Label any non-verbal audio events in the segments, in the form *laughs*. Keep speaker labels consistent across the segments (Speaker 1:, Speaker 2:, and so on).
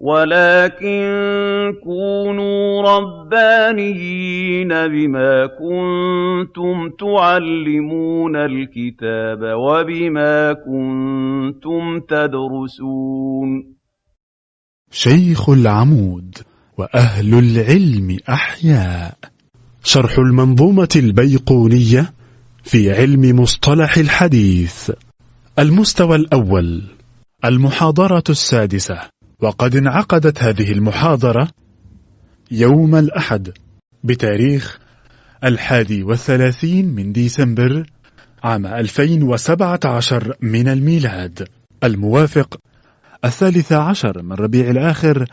Speaker 1: وَلَٰكِن كُونُوا رَبَّانِيِّينَ بِمَا كُنتُمْ تُعَلِّمُونَ الْكِتَابَ وَبِمَا كُنتُمْ تَدْرُسُونَ.
Speaker 2: شيخ العمود وأهل العلم أحياء. شرح المنظومة البيقونية في علم مصطلح الحديث. المستوى الأول المحاضرة السادسة. وقد انعقدت هذه المحاضرة يوم الأحد بتاريخ الحادي والثلاثين من ديسمبر عام 2017 من الميلاد الموافق الثالث عشر من ربيع الآخر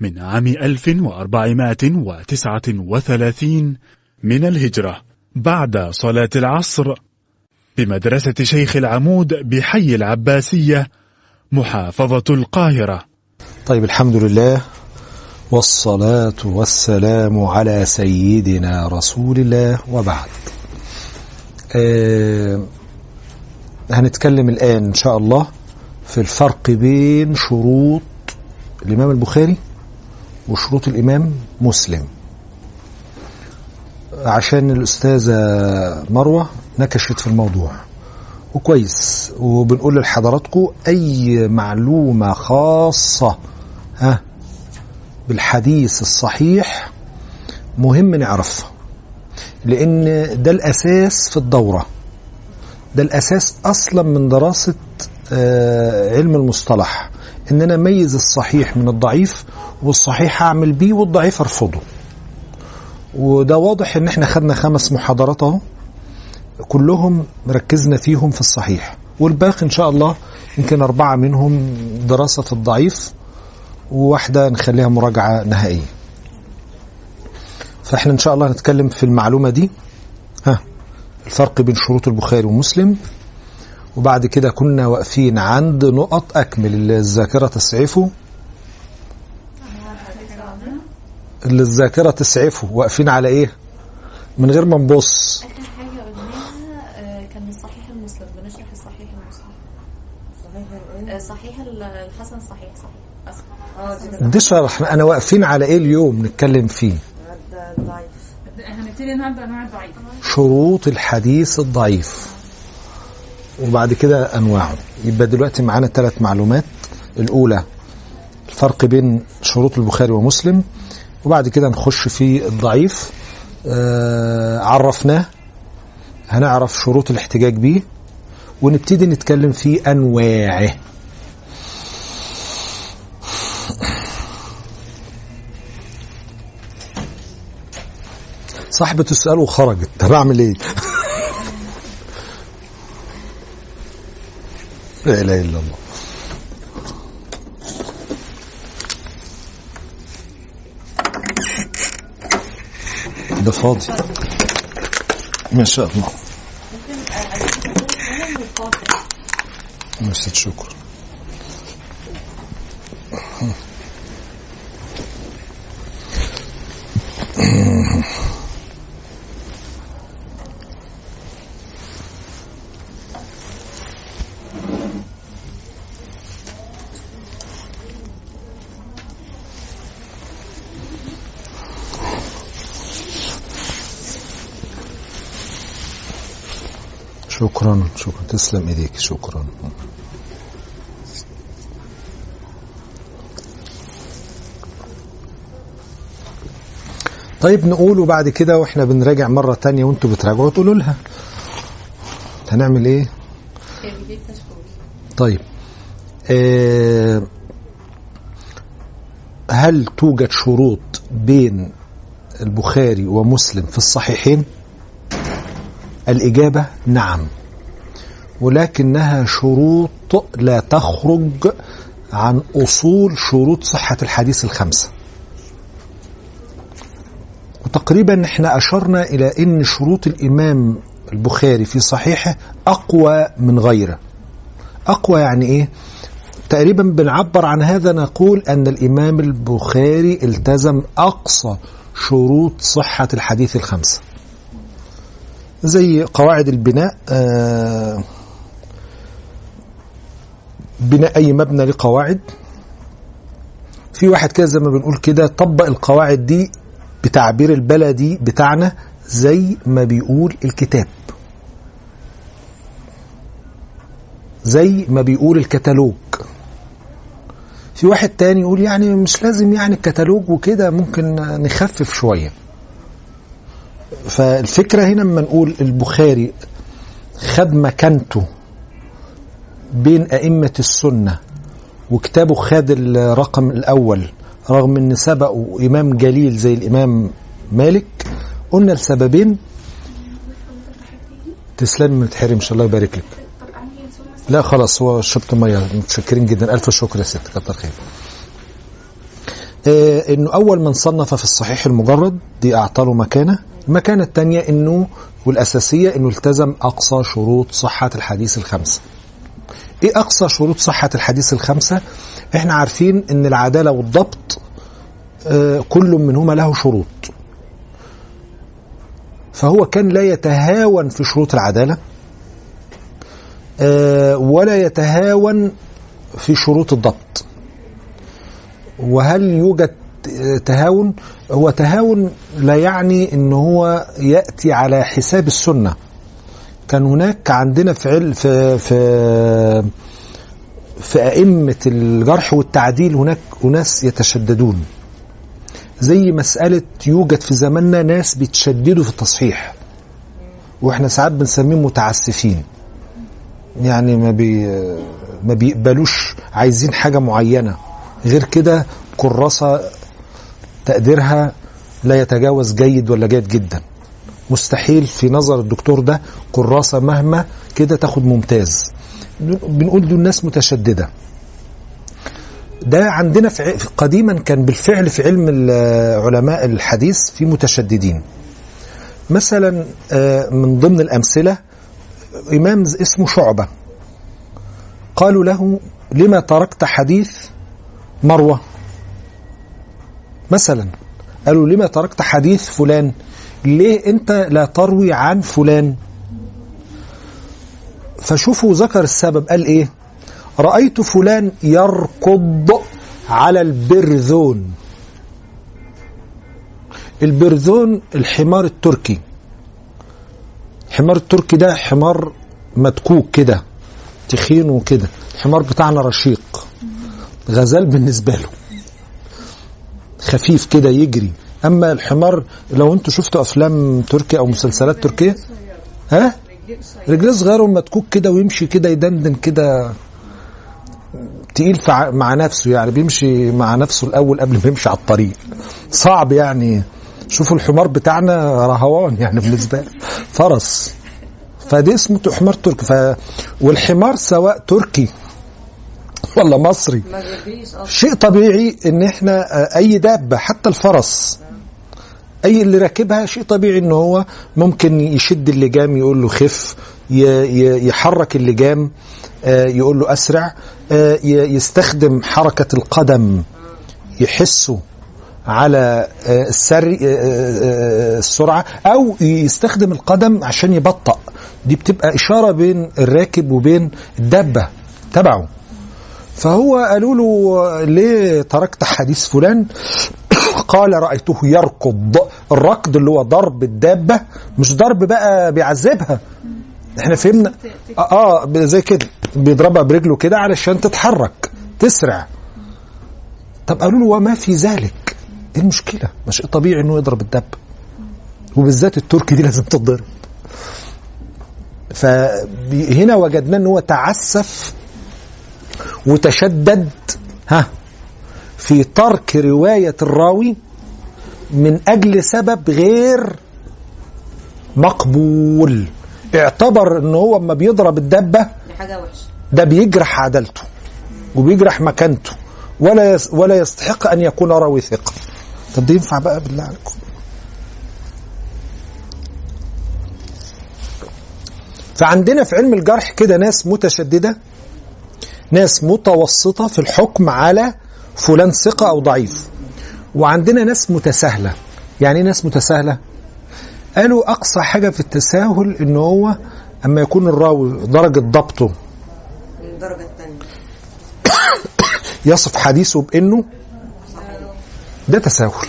Speaker 2: من عام 1439 من الهجرة بعد صلاة العصر بمدرسة شيخ العمود بحي العباسية محافظة القاهرة.
Speaker 3: طيب الحمد لله والصلاة والسلام على سيدنا رسول الله وبعد. آه هنتكلم الآن إن شاء الله في الفرق بين شروط الإمام البخاري وشروط الإمام مسلم. عشان الأستاذة مروة نكشت في الموضوع. وكويس وبنقول لحضراتكم أي معلومة خاصة ها؟ بالحديث الصحيح مهم نعرفها لأن ده الأساس في الدورة. ده الأساس أصلا من دراسة علم المصطلح ان أنا أميز الصحيح من الضعيف والصحيح أعمل بيه والضعيف أرفضه. وده واضح إن إحنا خدنا خمس محاضرات أهو كلهم ركزنا فيهم في الصحيح. والباقي إن شاء الله يمكن أربعة منهم دراسة الضعيف. وواحدة نخليها مراجعة نهائية. فإحنا إن شاء الله هنتكلم في المعلومة دي. ها الفرق بين شروط البخاري ومسلم. وبعد كده كنا واقفين عند نقط أكمل. الذاكرة تسعفه. اللي الذاكرة تسعفه. واقفين على إيه؟ من غير ما نبص.
Speaker 4: آخر حاجة قلناها كان الصحيح المسلم. بنشرح الصحيح المسلم. صحيح الحسن صحيح. صحيح.
Speaker 3: دي شرح. أنا واقفين على إيه اليوم نتكلم فيه؟
Speaker 5: هنبتدي النهارده أنواع الضعيف.
Speaker 3: شروط الحديث الضعيف. وبعد كده انواعه يبقى دلوقتي معانا ثلاث معلومات. الأولى الفرق بين شروط البخاري ومسلم. وبعد كده نخش في الضعيف. آه عرفناه. هنعرف شروط الاحتجاج بيه. ونبتدي نتكلم في أنواعه. صاحبة السؤال وخرجت. طب أعمل إيه؟ *laughs* لا إله إلا الله. ده فاضي. ما شاء الله. مسجد شكر شكرا شكرا. تسلم ايديك شكرا. طيب نقول بعد كده وإحنا بنراجع مرة تانية وأنتوا بتراجعوا تقولوا لها. هنعمل إيه؟ طيب. آه هل توجد شروط بين البخاري ومسلم في الصحيحين؟ الإجابة نعم. ولكنها شروط لا تخرج عن أصول شروط صحة الحديث الخمسة. وتقريبا إحنا أشرنا إلى أن شروط الإمام البخاري في صحيحه أقوى من غيره. أقوى يعني إيه؟ تقريبا بنعبر عن هذا نقول أن الإمام البخاري التزم أقصى شروط صحة الحديث الخمسة. زي قواعد البناء آه بناء أي مبنى لقواعد. في واحد كده زي ما بنقول كده طبق القواعد دي بتعبير البلدي بتاعنا زي ما بيقول الكتاب. زي ما بيقول الكتالوج. في واحد تاني يقول يعني مش لازم يعني الكتالوج وكده ممكن نخفف شوية. فالفكرة هنا لما نقول البخاري خد مكانته. بين أئمة السنة وكتابه خد الرقم الأول رغم أن سبقه إمام جليل زي الإمام مالك قلنا لسببين تسلم ما تحرمش الله يبارك لك. لا خلاص هو شربت ميه متشكرين جدا. ألف شكر يا ست كتر خير. آه إنه أول من صنف في الصحيح المجرد دي اعطى له مكانة. المكانة الثانية إنه والأساسية إنه التزم أقصى شروط صحة الحديث الخمسة. إيه اقصى شروط صحة الحديث الخمسة؟ إحنا عارفين ان العدالة والضبط آه كل منهما له شروط. فهو كان لا يتهاون في شروط العدالة ولا يتهاون في شروط الضبط. وهل يوجد تهاون؟ هو تهاون لا يعني ان هو يأتي على حساب السنة. كان هناك عندنا في عل في في في أئمة الجرح والتعديل هناك أناس يتشددون. زي مسألة يوجد في زماننا ناس بيتشددوا في التصحيح. وإحنا ساعات بنسميهم متعسفين. يعني ما بي ما بيقبلوش عايزين حاجة معينة. غير كده كراسة تقديرها لا يتجاوز جيد ولا جيد جدا. مستحيل في نظر الدكتور ده كراسة مهما كده تاخد ممتاز. بنقول دول ناس متشددة. ده عندنا في قديما كان بالفعل في علم علماء الحديث في متشددين. مثلا من ضمن الأمثلة إمام اسمه شعبة. قالوا له لما تركت حديث مروة؟ مثلا. قالوا لما تركت حديث فلان؟ ليه أنت لا تروي عن فلان؟ فشوفوا ذكر السبب قال إيه؟ رأيت فلان يركض على البرذون. البرذون الحمار التركي. الحمار التركي ده حمار مدكوك كده تخين وكده الحمار بتاعنا رشيق. غزال بالنسبة له. خفيف كده يجري. أما الحمار لو أنتوا شفتوا أفلام تركيا أو مسلسلات تركية؟ ها؟ رجليه صغيرة ومدكوك كده ويمشي كده يدندن كده تقيل مع نفسه يعني بيمشي مع نفسه الأول قبل ما يمشي على الطريق. صعب يعني. شوفوا الحمار بتاعنا رهوان يعني بالنسبة له فرس. فده اسمه حمار تركي. ف... والحمار سواء تركي ولا مصري شيء طبيعي إن إحنا أي دابة حتى الفرس أي اللي راكبها شيء طبيعي ان هو ممكن يشد اللجام يقول له خف يحرك اللجام يقول له أسرع يستخدم حركة القدم يحسه على السر السرعة أو يستخدم القدم عشان يبطأ. دي بتبقى إشارة بين الراكب وبين الدابة تبعه. فهو قالوا له ليه تركت حديث فلان؟ قال رأيته يركض. الركض اللي هو ضرب الدابة مش ضرب بقى بيعذبها. إحنا فهمنا. آه زي كده. بيضربها برجله كده علشان تتحرك تسرع. طب قالوا له وما في ذلك. إيه المشكلة؟ مش شيء طبيعي إنه يضرب الدب وبالذات التركي دي *laughs* لازم تتضرب. فهنا وجدنا إن هو تعسف وتشدد. ها في ترك رواية الراوي من أجل سبب غير مقبول. اعتبر ان هو أما بيضرب
Speaker 5: الدبة وحشة.
Speaker 3: ده بيجرح عدالته وبيجرح مكانته ولا ولا يستحق أن يكون راوي ثقة. طب ده ينفع بقى؟ بالله عليكم. فعندنا في علم الجرح كده ناس متشددة ناس متوسطة في الحكم على فلان ثقة أو ضعيف. وعندنا ناس متساهلة. يعني إيه ناس متساهلة؟ قالوا أقصى حاجة في التساهل إن هو أما يكون الراوي درجة ضبطه.
Speaker 5: الدرجة الثانية *coughs*
Speaker 3: يصف حديثه بإنه ده تساهل.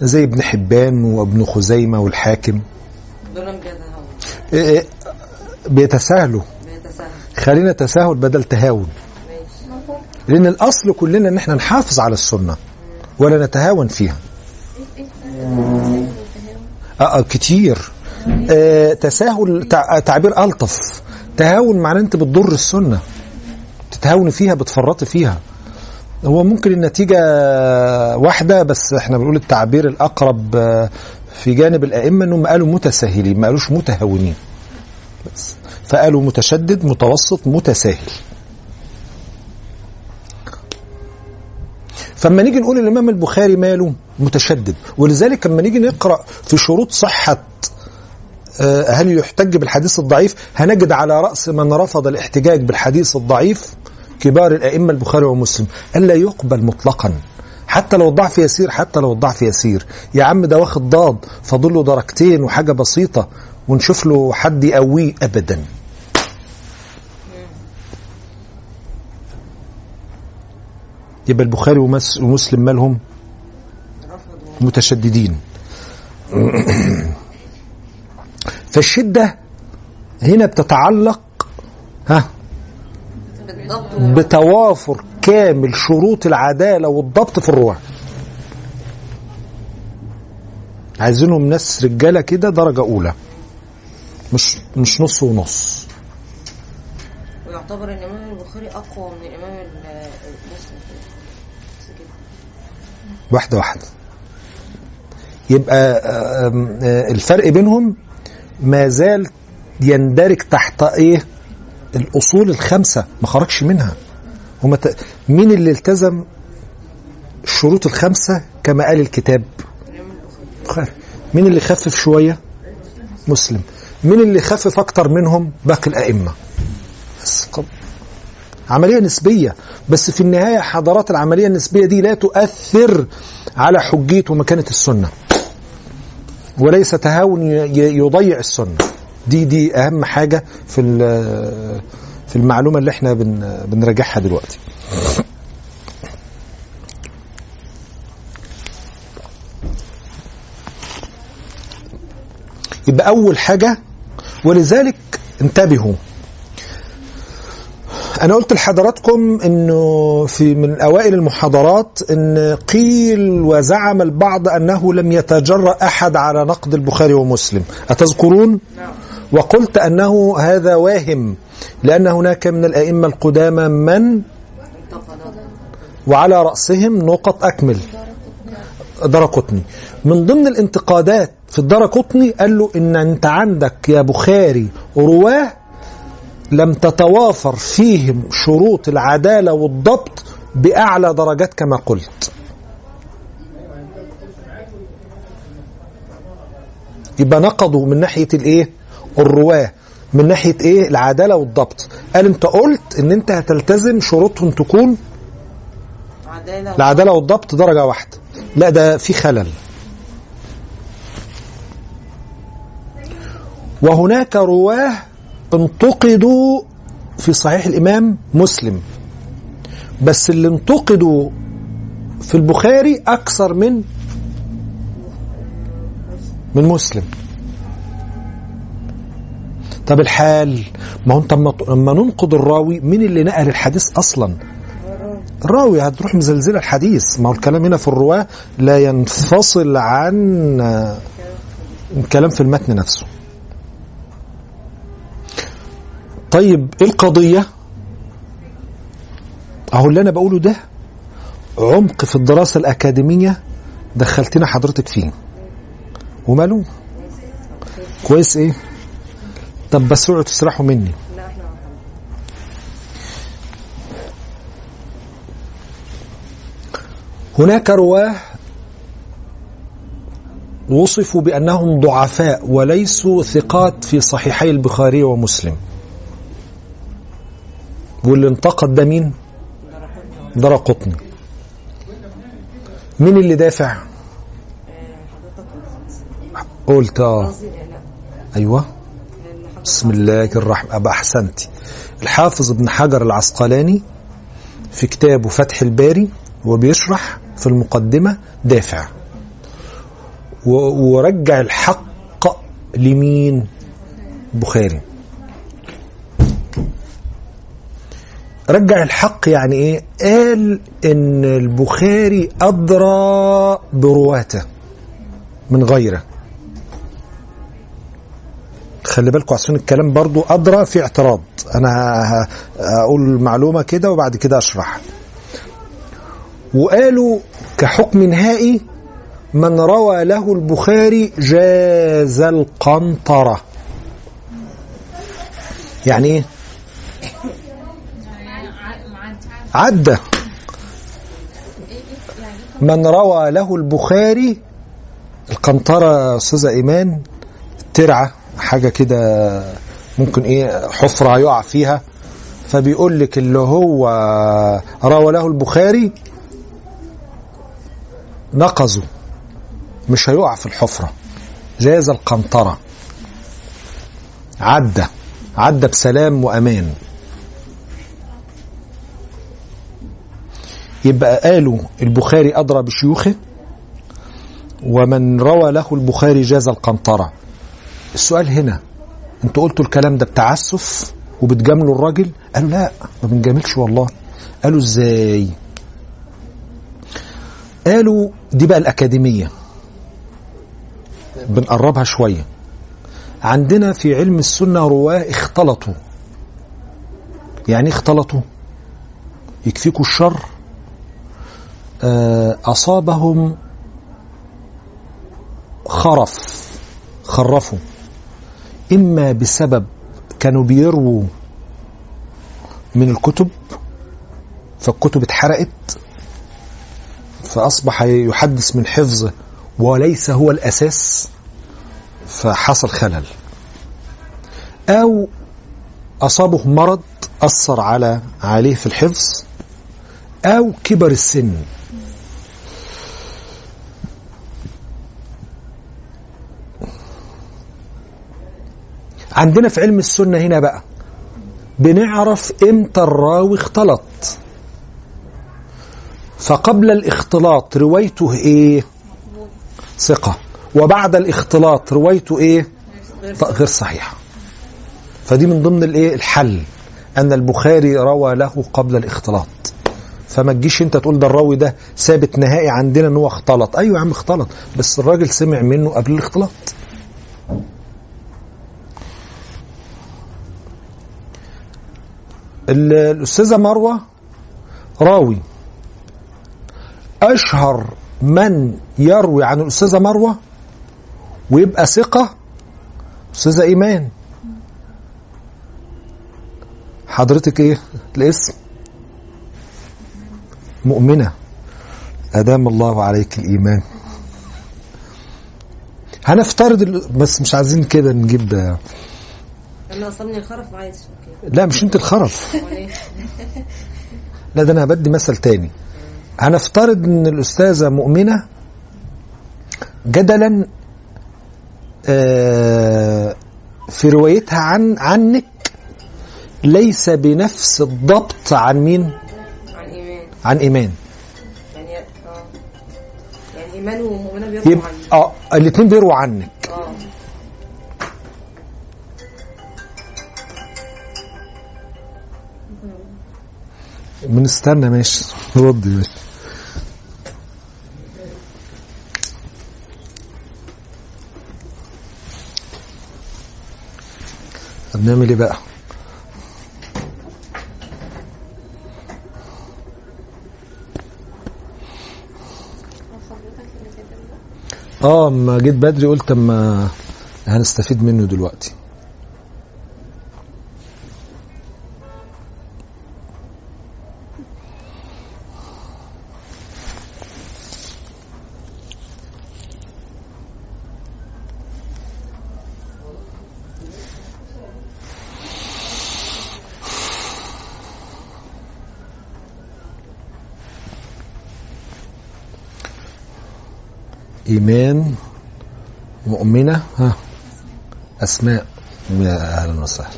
Speaker 3: زي ابن حبان وابن خزيمة والحاكم. إيه إيه بيتساهلوا.
Speaker 5: بيتساهل
Speaker 3: خلينا تساهل بدل تهاون. لأن الأصل كلنا إن إحنا نحافظ على السنة ولا نتهاون فيها. آه آه كتير. آه تساهل تع- تعبير ألطف. تهاون معناه أنت بتضر السنة. تتهاوني فيها بتفرطي فيها. هو ممكن النتيجة واحدة بس إحنا بنقول التعبير الأقرب آه، في جانب الأئمة أنهم قالوا متساهلين ما قالوش متهاونين. بس. فقالوا متشدد متوسط متساهل. فلما نيجي نقول الإمام البخاري ماله متشدد ولذلك لما نيجي نقرأ في شروط صحة آه، هل يحتج بالحديث الضعيف؟ هنجد على رأس من رفض الاحتجاج بالحديث الضعيف كبار الأئمة البخاري ومسلم الا يقبل مطلقا. حتى لو الضعف يسير حتى لو الضعف يسير. يا عم ده واخد ضاد فاضل له درجتين وحاجة بسيطة ونشوف له حد يقويه ابدا. يبقى البخاري ومس- ومسلم مالهم متشددين. *clears throat* فالشدة هنا بتتعلق ها بتوافر كامل شروط العدالة والضبط في الرواة. عايزينهم ناس رجالة كده درجة أولى مش مش نص ونص.
Speaker 5: ويعتبر إن الامام البخاري أقوى من الامام
Speaker 3: واحدة واحدة. يبقى آم، آه، الفرق بينهم ما زال يندرج تحت إيه؟ الأصول الخمسة ما خرجش منها. هما ت... مين اللي التزم الشروط الخمسة كما قال الكتاب؟ مين اللي خفف شوية؟ مسلم. مين اللي خفف أكتر منهم؟ باقي الأئمة. بس عملية نسبية. بس في النهاية حضارات العملية النسبية دي لا تؤثر على حجية ومكانة السنة. وليس تهاون يضيع السنة. دي دي أهم حاجة في في المعلومة اللي إحنا بن بنراجعها دلوقتي. يبقى أول حاجة ولذلك انتبهوا. أنا قلت لحضراتكم إنه في من أوائل المحاضرات إن قيل وزعم البعض أنه لم يتجرأ أحد على نقد البخاري ومسلم. أتذكرون؟
Speaker 5: نعم
Speaker 3: وقلت أنه هذا واهم لأن هناك من الأئمة القدامى من؟ وعلى رأسهم نقط أكمل. درقطني من ضمن الانتقادات في الدرقطني قال له إن أنت عندك يا بخاري رواه لم تتوافر فيهم شروط العدالة والضبط بأعلى درجات كما قلت. يبقى نقضوا من ناحية الإيه؟ الرواة. من ناحية إيه؟ العدالة والضبط. قال أنت قلت إن أنت هتلتزم شروطهم تكون
Speaker 5: عدالة
Speaker 3: العدالة والضبط درجة واحدة. لا ده في خلل. وهناك رواة انتقدوا في صحيح الإمام مسلم. بس اللي انتقدوا في البخاري أكثر من من مسلم. طب الحال؟ ما هو انت لما ننقد الراوي مين اللي نقل الحديث أصلا؟ الراوي هتروح مزلزلة الحديث. ما هو الكلام هنا في الرواة لا ينفصل عن الكلام في المتن نفسه. طيب إيه القضية؟ أهو اللي أنا بقوله ده عمق في الدراسة الأكاديمية دخلتنا حضرتك فيه. وماله؟ كويس إيه؟ طب بس اوعوا تسرحوا مني. هناك رواة وصفوا بأنهم ضعفاء وليسوا ثقات في صحيحي البخاري ومسلم. واللي انتقد ده مين؟ درى قطني مين اللي دافع؟ قلت
Speaker 5: آه. أيوه.
Speaker 3: بسم الله الرحمن أبا أحسنتي الحافظ ابن حجر العسقلاني في كتابه فتح الباري وبيشرح في المقدمة دافع. ورجع الحق لمين؟ بخاري. رجع الحق يعني إيه؟ قال إن البخاري أدرى برواته من غيره. خلي بالكم عشان الكلام برضو أدرى في اعتراض. أنا هقول معلومه كده وبعد كده اشرح وقالوا كحكم نهائي من روى له البخاري جاز القنطرة. يعني إيه؟ عدى من روى له البخاري القنطرة أستاذة إيمان ترعة حاجة كده ممكن إيه حفرة يقع فيها. فبيقول لك اللي هو روى له البخاري نقزه مش هيقع في الحفرة. جاز القنطرة. عدى عدى بسلام وأمان. يبقى قالوا البخاري أدرى بشيوخه ومن روى له البخاري جاز القنطرة. السؤال هنا أنتوا قلتوا الكلام ده بتعسف وبتجاملوا الراجل؟ قالوا لا ما بنجاملش والله. قالوا إزاي؟ قالوا دي بقى الأكاديمية. بنقربها شوية. عندنا في علم السنة رواة اختلطوا. يعني إيه اختلطوا؟ يكفيكوا الشر أصابهم خرف خرفوا. إما بسبب كانوا بيرووا من الكتب فالكتب اتحرقت فأصبح يحدث من حفظه وليس هو الأساس فحصل خلل. أو أصابه مرض أثر على عليه في الحفظ أو كبر السن. عندنا في علم السنة هنا بقى. بنعرف إمتى الراوي اختلط. فقبل الاختلاط روايته إيه؟ ثقة. وبعد الاختلاط روايته إيه؟ غير صحيحة. فدي من ضمن الإيه؟ الحل. أن البخاري روى له قبل الاختلاط. فما تجيش أنت تقول ده الراوي ده ثابت نهائي عندنا إن هو اختلط. أيوه يا عم اختلط. بس الراجل سمع منه قبل الاختلاط. الأستاذة مروة راوي. أشهر من يروي عن الأستاذة مروة ويبقى ثقة؟ أستاذة إيمان. حضرتك إيه؟ الاسم؟ مؤمنة. أدام الله عليك الإيمان. هنفترض بس مش عايزين كده نجيب
Speaker 5: أنا أصابني الخرف عايز أوكي
Speaker 3: لا مش أنت الخرف. *laughs* لا ده أنا هبدي مثل تاني. هنفترض إن الأستاذة مؤمنة جدلا آه، في روايتها عن عنك ليس بنفس الضبط عن مين؟
Speaker 5: عن إيمان.
Speaker 3: عن إيمان.
Speaker 5: يعني آه يعني إيمان ومؤمنة بيرضوا
Speaker 3: يبقى
Speaker 5: عني
Speaker 3: آه الاثنين بيروا عنك.
Speaker 5: آه.
Speaker 3: بنستنى ماشي. ردي ماشي طب نعمل إيه بقى؟ آه اما جيت بدري قلت أما هنستفيد منه دلوقتي. إيمان مؤمنة ها أسماء أهلا وسهلا.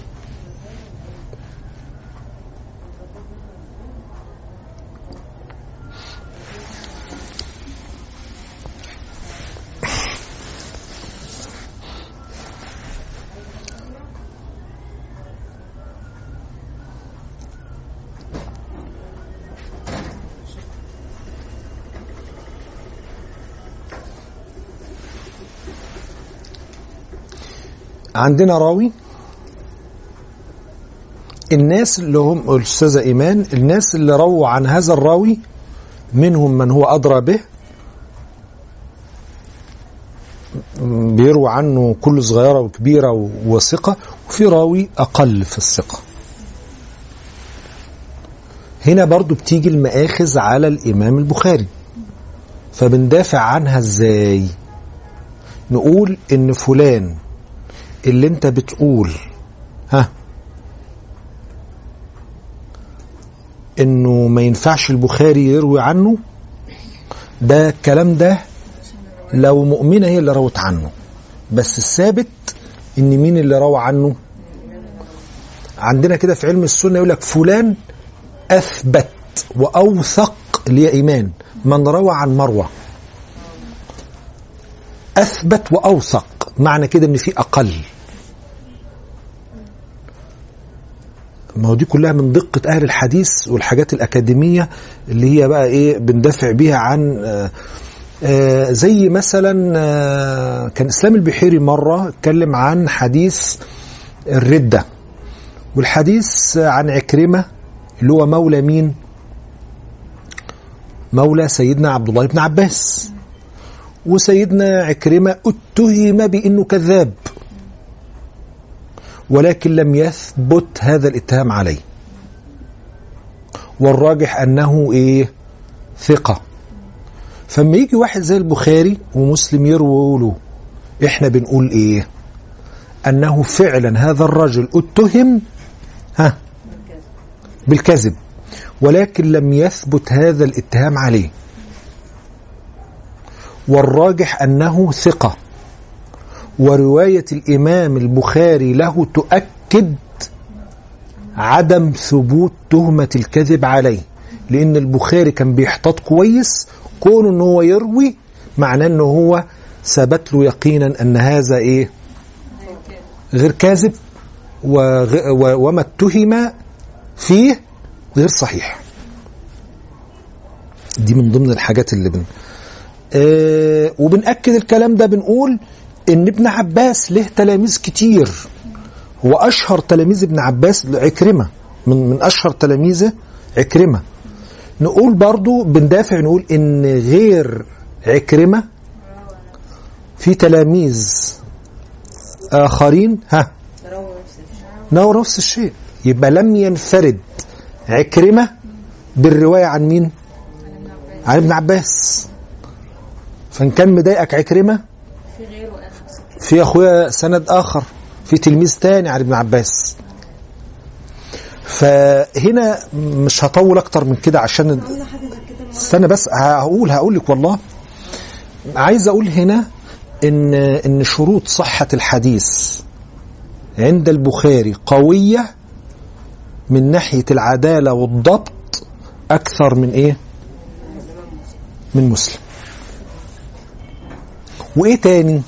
Speaker 3: عندنا راوي. الناس اللي هم الأستاذة إيمان الناس اللي رووا عن هذا الراوي منهم من هو أدرى به بيروي عنه كل صغيرة وكبيرة وثقة وفي راوي أقل في الثقة. هنا برضو بتيجي المآخذ على الإمام البخاري. فبندافع عنها إزاي؟ نقول إن فلان اللي انت بتقول ها انه ما ينفعش البخاري يروي عنه ده الكلام ده لو مؤمنة هي اللي روت عنه. بس الثابت إن مين اللي روى عنه؟ عندنا كده في علم السنة يقول لك فلان أثبت وأوثق هي إيمان. من روى عن مروة. أثبت وأوثق. معنى كده إن في أقل. ما هو دي كلها من دقة أهل الحديث والحاجات الأكاديمية اللي هي بقى إيه بندافع بيها عن آآ آآ زي مثلا كان إسلام البحيري مرة اتكلم عن حديث الردة والحديث عن عكرمة اللي هو مولى مين؟ مولى سيدنا عبد الله بن عباس. وسيدنا عكرمة اتهم بأنه كذاب. ولكن لم يثبت هذا الاتهام عليه. والراجح أنه إيه؟ ثقة. فما يجي واحد زي البخاري ومسلم يرووا له إحنا بنقول إيه؟ أنه فعلا هذا الرجل اتهم ها بالكذب. ولكن لم يثبت هذا الاتهام عليه. والراجح أنه ثقة. ورواية الإمام البخاري له تؤكد عدم ثبوت تهمة الكذب عليه لأن البخاري كان بيحتاط كويس كونه أنه هو يروي معناه أنه هو ثبت له يقينا أن هذا إيه؟ غير كاذب وما اتهم فيه غير صحيح. دي من ضمن الحاجات اللي بن آه وبنأكد الكلام ده بنقول إن ابن عباس له تلاميذ كتير. هو أشهر تلاميذ ابن عباس عكرمة من من أشهر تلاميذه عكرمة. نقول برضو بندافع نقول إن غير عكرمة في تلاميذ آخرين ها نوروا نفس الشيء. يبقى لم ينفرد عكرمة بالرواية عن مين؟ عن ابن عباس. فإن كان مضايقك عكرمة
Speaker 4: في غيره
Speaker 3: في أخويا سند آخر في تلميذ تاني عن ابن عباس فهنا مش هطول أكتر من كده عشان استنى بس هقول هقول لك والله عايز أقول هنا إن إن شروط صحة الحديث عند البخاري قوية من ناحية العدالة والضبط أكثر من إيه؟ من مسلم. وإيه تاني؟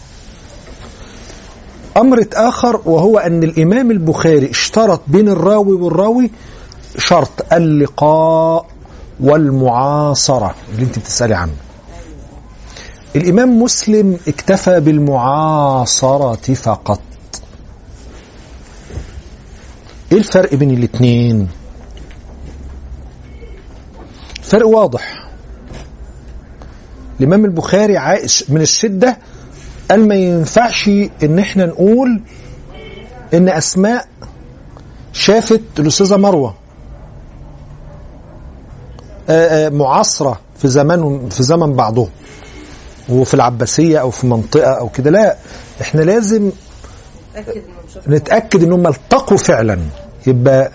Speaker 3: أمر آخر وهو أن الإمام البخاري اشترط بين الراوي والراوي شرط اللقاء والمعاصرة اللي أنت بتسألي عنه. الإمام مسلم اكتفى بالمعاصرة فقط. إيه الفرق بين الاثنين فرق واضح الإمام البخاري عائش من الشدة قال ما ينفعش إن إحنا نقول إن أسماء شافت الأستاذة مروة. آآ آآ معاصرة في زمان في زمن بعضهم. وفي العباسية أو في منطقة أو كده. لا إحنا لازم نتأكد إن هم التقوا فعلا. يبقى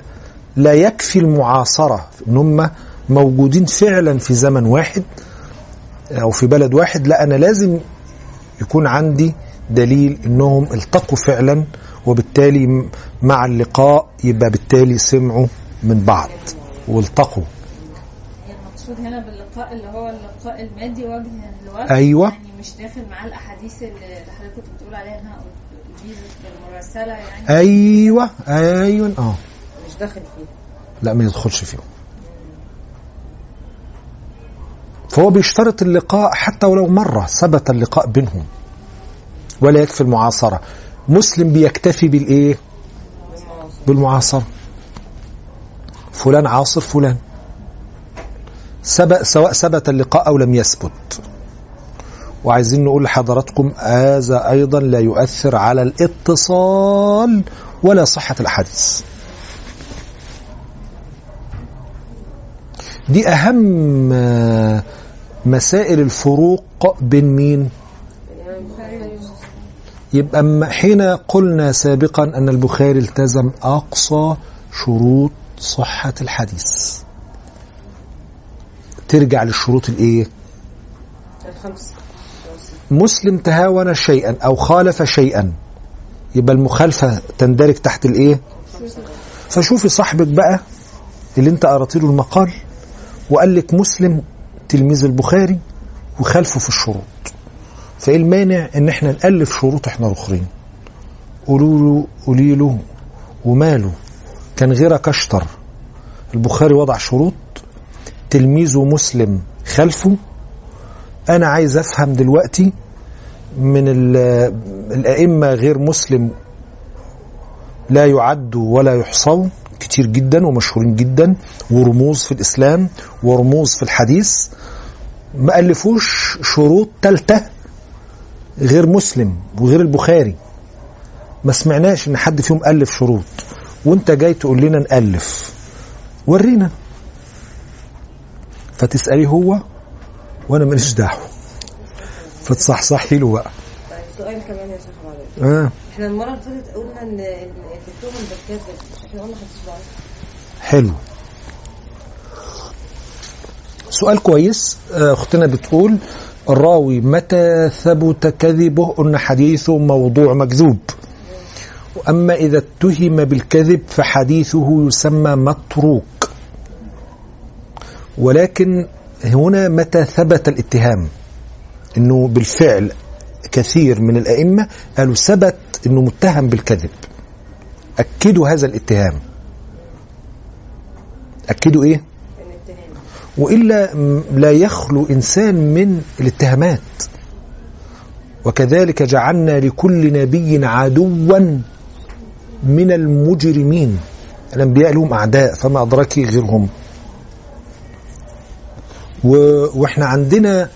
Speaker 3: لا يكفي المعاصرة إن هم موجودين فعلا في زمن واحد. أو في بلد واحد لا أنا لازم يكون عندي دليل إنهم التقوا فعلا وبالتالي مع اللقاء يبقى بالتالي سمعوا من بعض والتقوا.
Speaker 4: المقصود هنا باللقاء اللي هو اللقاء المادي وجه لوجه
Speaker 3: أيوة.
Speaker 4: يعني مش داخل معاه الأحاديث اللي حضرتك كنت بتقول عليها إنها اجيزت بالمراسلة يعني.
Speaker 3: أيوه أيوه آه.
Speaker 5: مش داخل فيه
Speaker 3: لا ما يدخلش فيهم. فهو بيشترط اللقاء حتى ولو مرة ثبت اللقاء بينهم. ولا يكفي المعاصرة. مسلم بيكتفي بالإيه؟ بالمعاصرة. فلان عاصر فلان. سبق سواء ثبت اللقاء أو لم يثبت. وعايزين نقول لحضراتكم هذا أيضا لا يؤثر على الاتصال ولا صحة الحديث دي أهم آه، مسائل الفروق بين مين؟ يبقى حين قلنا سابقا أن البخاري التزم أقصى شروط صحة الحديث. ترجع للشروط
Speaker 5: الخمسة
Speaker 3: مسلم تهاون شيئا أو خالف شيئا. يبقى المخالفة تندرج تحت الإيه؟ فشوفي صاحبك بقى اللي أنت قرأت له المقال. وقال لك مسلم تلميذ البخاري وخالفه في الشروط. فإيه المانع إن إحنا نألف شروط إحنا الأخرين؟ قولوا له قولي له وماله؟ كان غيرك أشطر. البخاري وضع شروط. تلميذه مسلم خلفه. أنا عايز أفهم دلوقتي من ال- الأئمة غير مسلم لا يعدوا ولا يحصون كتير جدا ومشهورين جدا ورموز في الإسلام ورموز في الحديث. ما ألفوش شروط ثالثه غير مسلم وغير البخاري. ما سمعناش إن حد فيهم ألف شروط. وأنت جاي تقول لنا نألف. ورينا. فتساليه هو وأنا ماليش دعوة. فتصحصحي له بقى.
Speaker 5: طيب سؤال كمان يا شيخ.
Speaker 3: آه.
Speaker 5: إحنا المرة اللي فاتت قلنا إن إن التهم بالكذب إحنا قلنا
Speaker 3: حلو. سؤال كويس آه، أختنا بتقول الراوي متى ثبت كذبه؟ قلنا حديثه موضوع مكذوب. أما إذا اتهم بالكذب فحديثه يسمى متروك. ولكن هنا متى ثبت الاتهام؟ إنه بالفعل كثير من الأئمة قالوا ثبت إنه متهم بالكذب. أكدوا هذا الاتهام.
Speaker 5: الاتهام
Speaker 3: وإلا م- لا يخلو إنسان من الاتهامات. وكذلك جعلنا لكل نبي عدوا من المجرمين. الأنبياء لهم أعداء فما أدراك غيرهم. و- وإحنا عندنا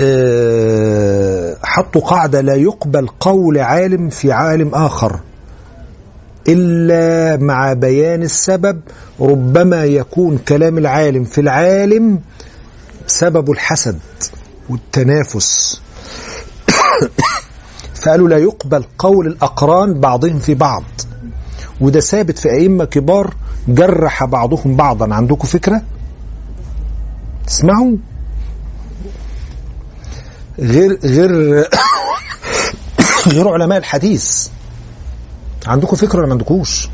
Speaker 3: آه، حطوا قاعدة لا يقبل قول عالم في عالم آخر إلا مع بيان السبب ربما يكون كلام العالم في العالم سبب الحسد والتنافس *coughs* فقالوا لا يقبل قول الأقران بعضهم في بعض وده ثابت في أئمة كبار جرح بعضهم بعضا عندكم فكرة؟ تسمعوا؟ غير غير *coughs* غير علماء الحديث. عندكم فكرة ولا ما عندكوش؟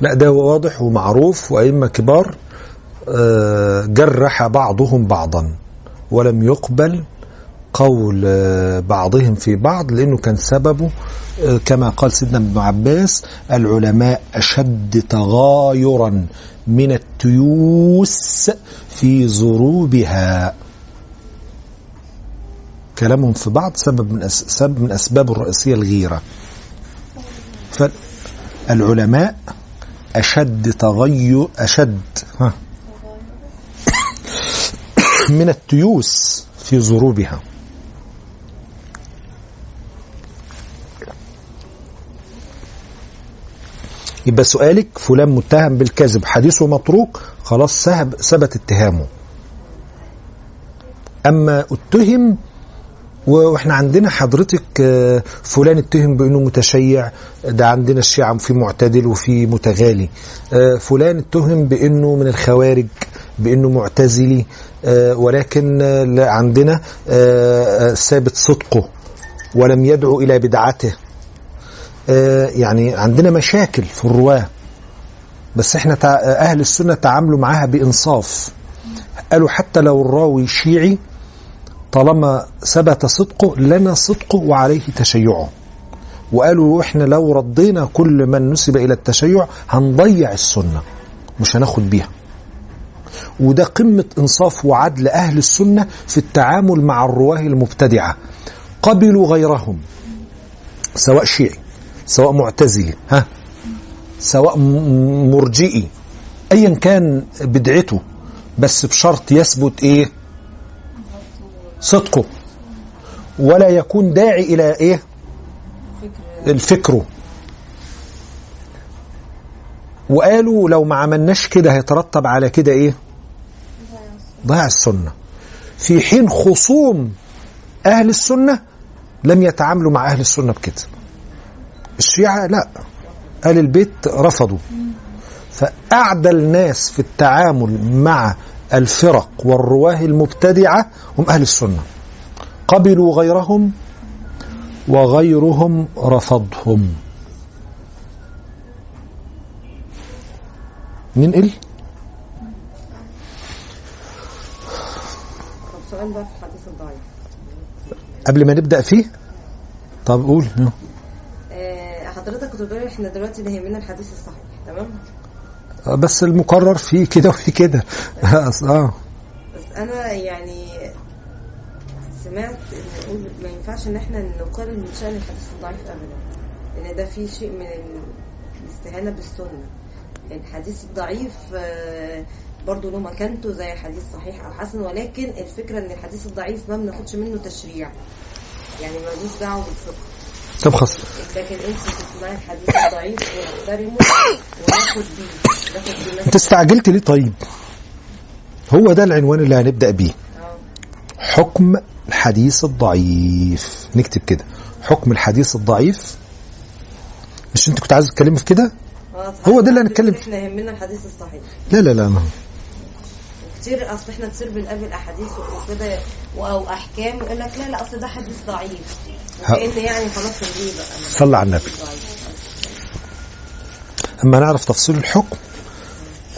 Speaker 3: لا ده واضح ومعروف وأئمة كبار آه، جرح بعضهم بعضا ولم يقبل قول آه، بعضهم في بعض لأنه كان سببه آه، كما قال سيدنا ابن عباس العلماء أشد تغايرا من التيوس في ضروبها كلامهم في بعض سبب من. سبب من أسباب الرئيسية الغيرة. فالعلماء أشد تغير أشد ها من التيوس في ضروبها. يبقى سؤالك فلان متهم بالكذب حديثه متروك خلاص ثبت اتهامه. أما اتهم وإحنا عندنا حضرتك آه، فلان اتهم بأنه متشيع ده عندنا الشيعة في معتدل وفي متغالي. آه، فلان اتهم بأنه من الخوارج بأنه معتزلي آه، ولكن عندنا ثابت صدقه ولم يدعو إلى بدعته. يعني عندنا مشاكل في الرواة بس إحنا أهل السنة تعاملوا معاها بإنصاف. قالوا حتى لو الراوي شيعي طالما ثبت صدقه لنا صدقه وعليه تشيعه. وقالوا إحنا لو ردينا كل من نسب إلى التشيع هنضيع السنة مش هناخد بيها. وده قمة إنصاف وعدل أهل السنة في التعامل مع الرواة المبتدعة. قبلوا غيرهم سواء شيعي سواء معتزلي ها سواء مرجئي ايا كان بدعته بس بشرط يثبت إيه؟ صدقه. ولا يكون داعي إلى إيه؟
Speaker 5: فكر
Speaker 3: الفكرة وقالوا لو ما عملناش كده هيترتب على كده إيه؟ ضياع السنة. في حين خصوم أهل السنة لم يتعاملوا مع أهل السنة بكده. الشيعة لا. أهل البيت رفضوا. فاعدى الناس في التعامل مع الفرق والرواة المبتدعة هم أهل السنة. قبلوا غيرهم وغيرهم رفضهم. ننقل
Speaker 5: طب سؤال بقى في الحديث الضعيف.
Speaker 3: قبل ما نبدأ فيه. طب قول.
Speaker 5: آه، حضرتك كنت بتقول إحنا دلوقتي ده يهمنا الحديث الصحيح تمام؟
Speaker 3: بس المقرر فيه كده وفي كده. آه.
Speaker 5: بس أنا يعني سمعت إن ما ينفعش إن إحنا نقارن من شأن الحديث الضعيف ابدا لأن ده فيه شيء من الاستهانة بالسنة. الحديث الضعيف آه، برضه له مكانته زي الحديث صحيح أو حسن ولكن الفكرة إن الحديث الضعيف ما بناخدش منه تشريع. يعني ملوش دعوة بالفقه.
Speaker 3: طب خلاص.
Speaker 5: لكن انت تسمعي الحديث الضعيف ونحترمه وناخد بيه.
Speaker 3: انت استعجلت ليه طيب؟ هو ده العنوان اللي هنبدأ بيه.
Speaker 5: آه
Speaker 3: حكم الحديث الضعيف. نكتب كده. حكم الحديث الضعيف. مش انت كنت عايز تتكلمي في كده؟
Speaker 5: خلاص
Speaker 3: هو ده اللي هنتكلم فيه.
Speaker 5: إحنا يهمنا الحديث الصحيح.
Speaker 3: لا لا لا ما.
Speaker 5: كتير أصل إحنا كتير بنقابل أحاديث وكده أو أحكام يقول لك لا لا أصل ده حديث ضعيف. وكأن يعني خلاص الغيبة أنا
Speaker 3: صلى على النبي. أما نعرف تفصيل الحكم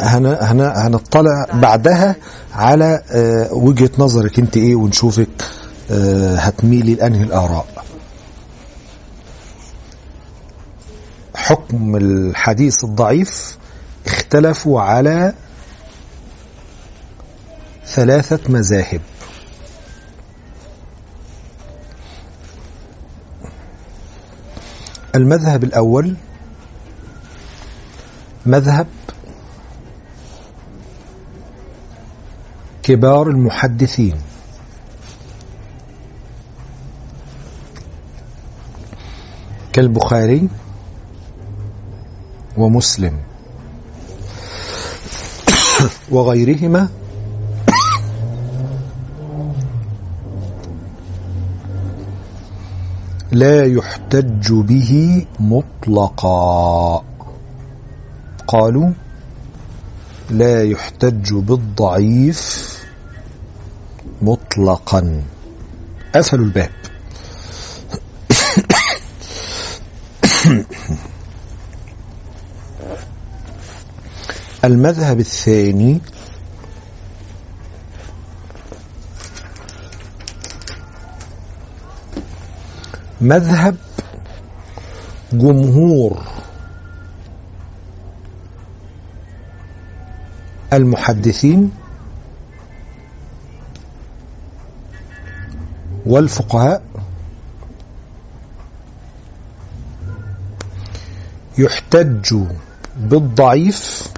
Speaker 3: هن هن هنطلع بعدها على آه، وجهة نظرك أنت إيه ونشوفك آه، هتميلي لأنهي الآراء حكم الحديث الضعيف اختلفوا على ثلاثة مذاهب. المذهب الأول مذهب كبار المحدثين. كالبخاري ومسلم. *coughs* وغيرهما لا يحتج به مطلقا. قالوا لا يحتج بالضعيف مطلقا. قفلوا الباب. *coughs* المذهب الثاني مذهب جمهور المحدثين والفقهاء يحتج بالضعيف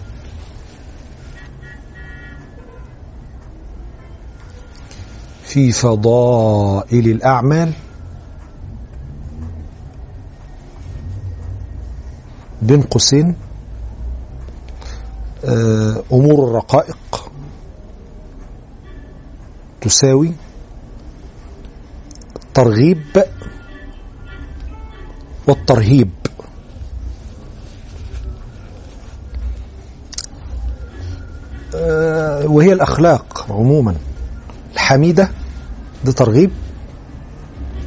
Speaker 3: في فضائل الأعمال بين قوسين آه، أمور الرقائق تساوي الترغيب والترهيب. آه، وهي الأخلاق عموما. الحميدة ده ترغيب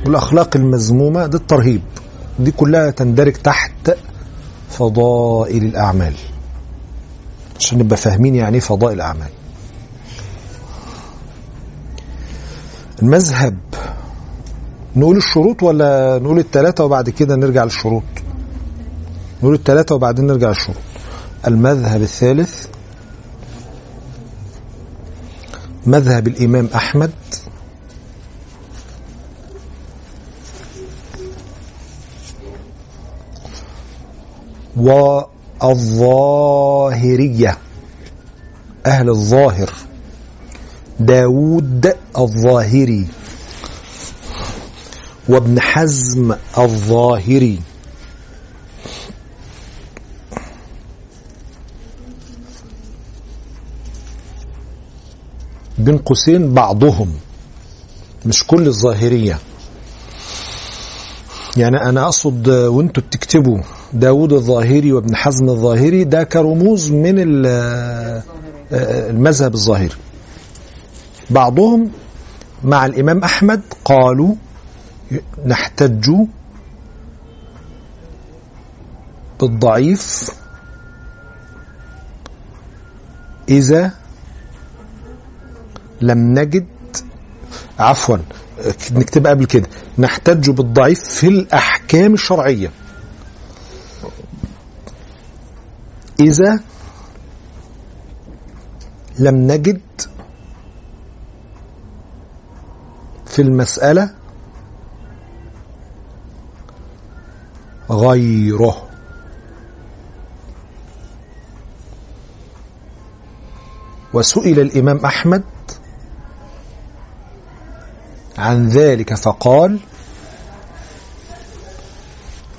Speaker 3: والأخلاق المذمومة ده الترهيب. دي كلها تندرج تحت فضائل الأعمال. عشان نبقى فاهمين يعني إيه فضائل الأعمال. المذهب. نقول الشروط ولا نقول الثلاثة وبعد كده نرجع للشروط؟ نقول الثلاثة وبعدين نرجع للشروط. المذهب الثالث. مذهب الإمام أحمد. والظاهرية. أهل الظاهر. داود الظاهري وابن حزم الظاهري. بين قوسين بعضهم مش كل الظاهرية. يعني أنا أقصد وأنتوا بتكتبوا داود الظاهري وابن حزم الظاهري ده كرموز من ال- المذهب الظاهري. بعضهم مع الإمام أحمد قالوا نحتج بالضعيف إذا لم نجد عفوا نكتبها قبل كده نحتج بالضعيف في الأحكام الشرعية. إذا لم نجد في المسألة غيره. وسئل الإمام أحمد عن ذلك فقال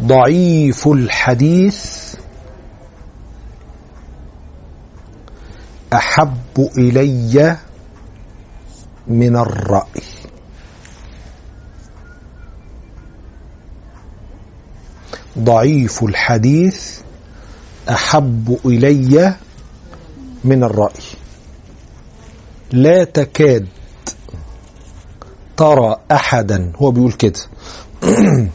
Speaker 3: ضعيف الحديث أحب إلي من الرأي. ضعيف الحديث أحب إلي من الرأي. لا تكاد ترى أحدا هو بيقول كده *clears throat*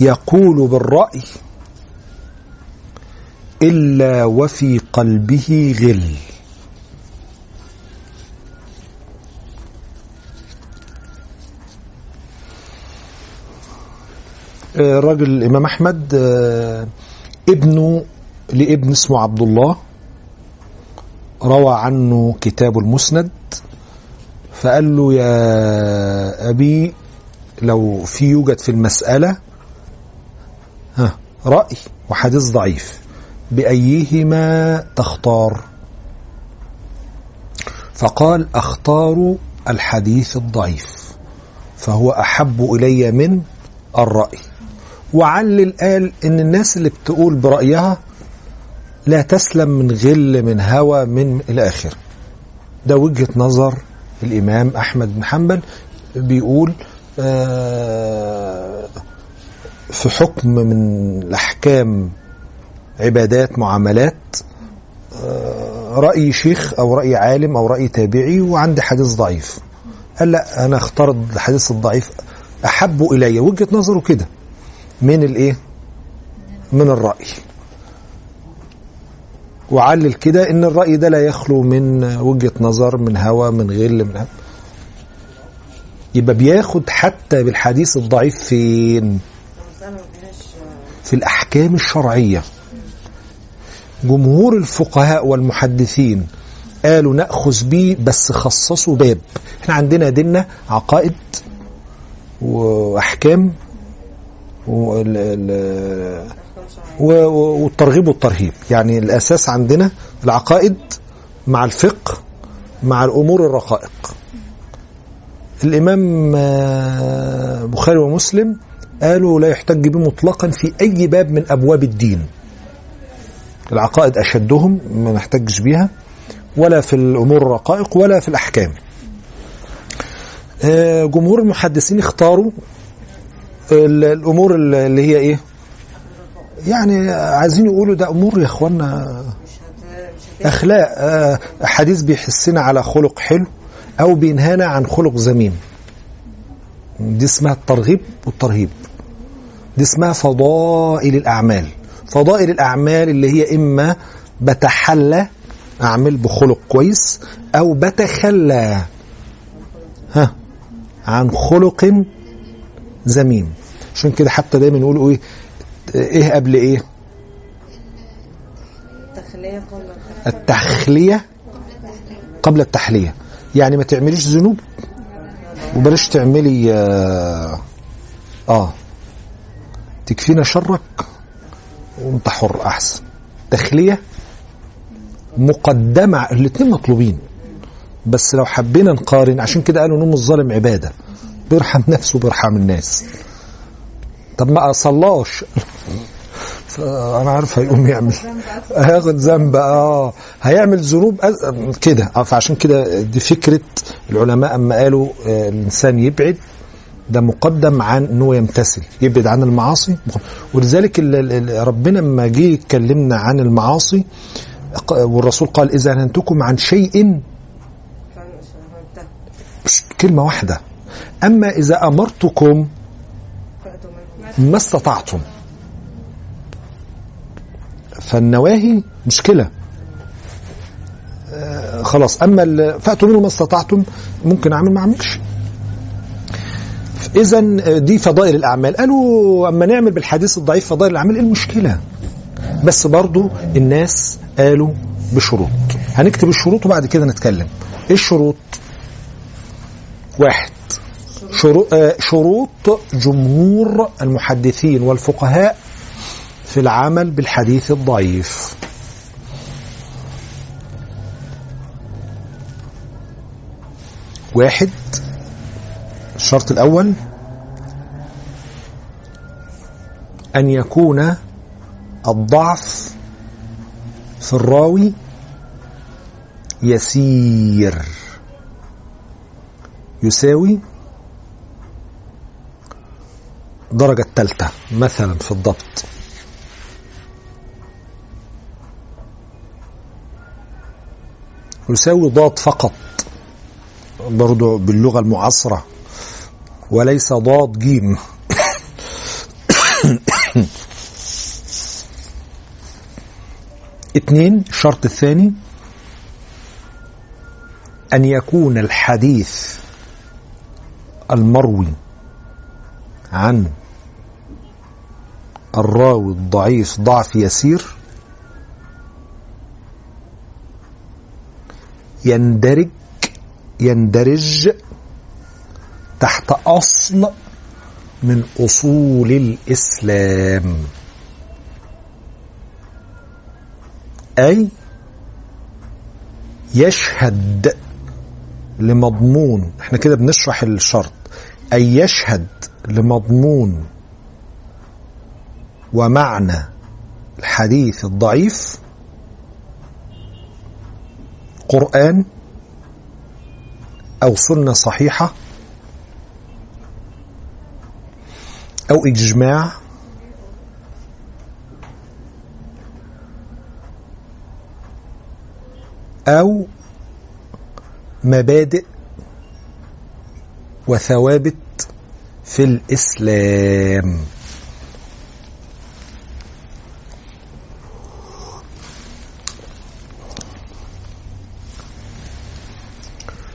Speaker 3: يقول بالرأي إلا وفي قلبه غل. آه، الراجل الإمام أحمد آه، ابنه لابن اسمه عبد الله روى عنه كتاب المسند فقال له يا أبي لو في يوجد في المسألة ها رأي وحديث ضعيف. بأيهما تختار؟ فقال أختار الحديث الضعيف فهو أحب إلي من الرأي. وعلل قال إن الناس اللي بتقول برأيها لا تسلم من غل من هوى من إلى آخره ده وجهة نظر الإمام أحمد بن حنبل بيقول آه، في حكم من الأحكام عبادات معاملات آه، رأي شيخ أو رأي عالم أو رأي تابعي وعندي حديث ضعيف. قال لا أنا اختار الحديث الضعيف أحب إلي. وجهة نظره كده. من الإيه؟ من الرأي. وعلل كده إن الرأي ده لا يخلو من وجهة نظر من هوى من غل من هم. يبقى بياخد حتى بالحديث الضعيف فين؟ في الأحكام الشرعية. جمهور الفقهاء والمحدثين قالوا نأخذ به بس خصصوا باب. إحنا عندنا ديننا عقائد وأحكام والترغيب والترهيب. يعني الأساس عندنا العقائد مع الفقه مع الأمور الرقائق. الإمام بخاري ومسلم قالوا لا يحتج به مطلقا في أي باب من أبواب الدين. العقائد أشدهم ما نحتجش بيها ولا في الأمور الرقائق ولا في الأحكام. آه، جمهور المحدثين اختاروا ال- الأمور اللي هي إيه؟ يعني عايزين يقولوا ده أمور يا
Speaker 5: هت...
Speaker 3: أخلاق. آه، حديث بيحسنا على خلق حلو أو بينهانا عن خلق ذميم دي اسمها الترغيب والترهيب. دي اسمها فضائل الأعمال. فضائل الأعمال اللي هي إما بتحلى أعمل بخلق كويس أو بتخلى ها عن خلق ذميم عشان كده حتى دايما يقولوا إيه إيه قبل
Speaker 5: إيه؟
Speaker 3: التخلية قبل التحلية. يعني ما تعمليش ذنوب وبلاش تعملي آه, آه تكفينا شرك. وانت حر أحسن. تخلية مقدمة الاثنين مطلوبين. بس لو حبينا نقارن عشان كده قالوا نوم الظالم عبادة. بيرحم نفسه وبيرحم الناس. طب ما صلاش أنا عارف هيقوم يعمل. هياخد ذنب آه. هيعمل ذنوب كده. فعشان كده دي فكرة العلماء أما قالوا آه، الإنسان يبعد ده مقدم عن إنه يمتثل يبعد عن المعاصي. ولذلك ربنا لما جه يتكلمنا عن المعاصي والرسول قال إذا نهنتكم عن شيء كلمة واحدة. أما
Speaker 5: إذا أمرتكم
Speaker 3: ما استطعتم. فالنواهي مشكلة. آه، خلاص. أما ال- فأتوا منه ما استطعتم ممكن أعمل ما أعملش. إذا دي فضائل الأعمال. قالوا أما نعمل بالحديث الضعيف فضائل الأعمال إيه المشكلة؟ بس برضو الناس قالوا بشروط. هنكتب الشروط وبعد كده نتكلم. إيه الشروط؟ واحد. شروط, آه، شروط جمهور المحدثين والفقهاء في العمل بالحديث الضعيف. واحد. الشرط الأول أن يكون الضعف في الراوي يسير. يساوي الدرجة الثالثة مثلا في الضبط. يساوي ضاد فقط. برضو باللغة المعاصرة. وليس ضاد جيم. اثنين الشرط الثاني أن يكون الحديث المروي عن الراوي الضعيف ضعف يسير يندرج يندرج تحت أصل من أصول الإسلام. أي يشهد لمضمون إحنا كده بنشرح الشرط. أي يشهد لمضمون ومعنى الحديث الضعيف قرآن أو سنة صحيحة أو إجماع. أو مبادئ وثوابت في الإسلام.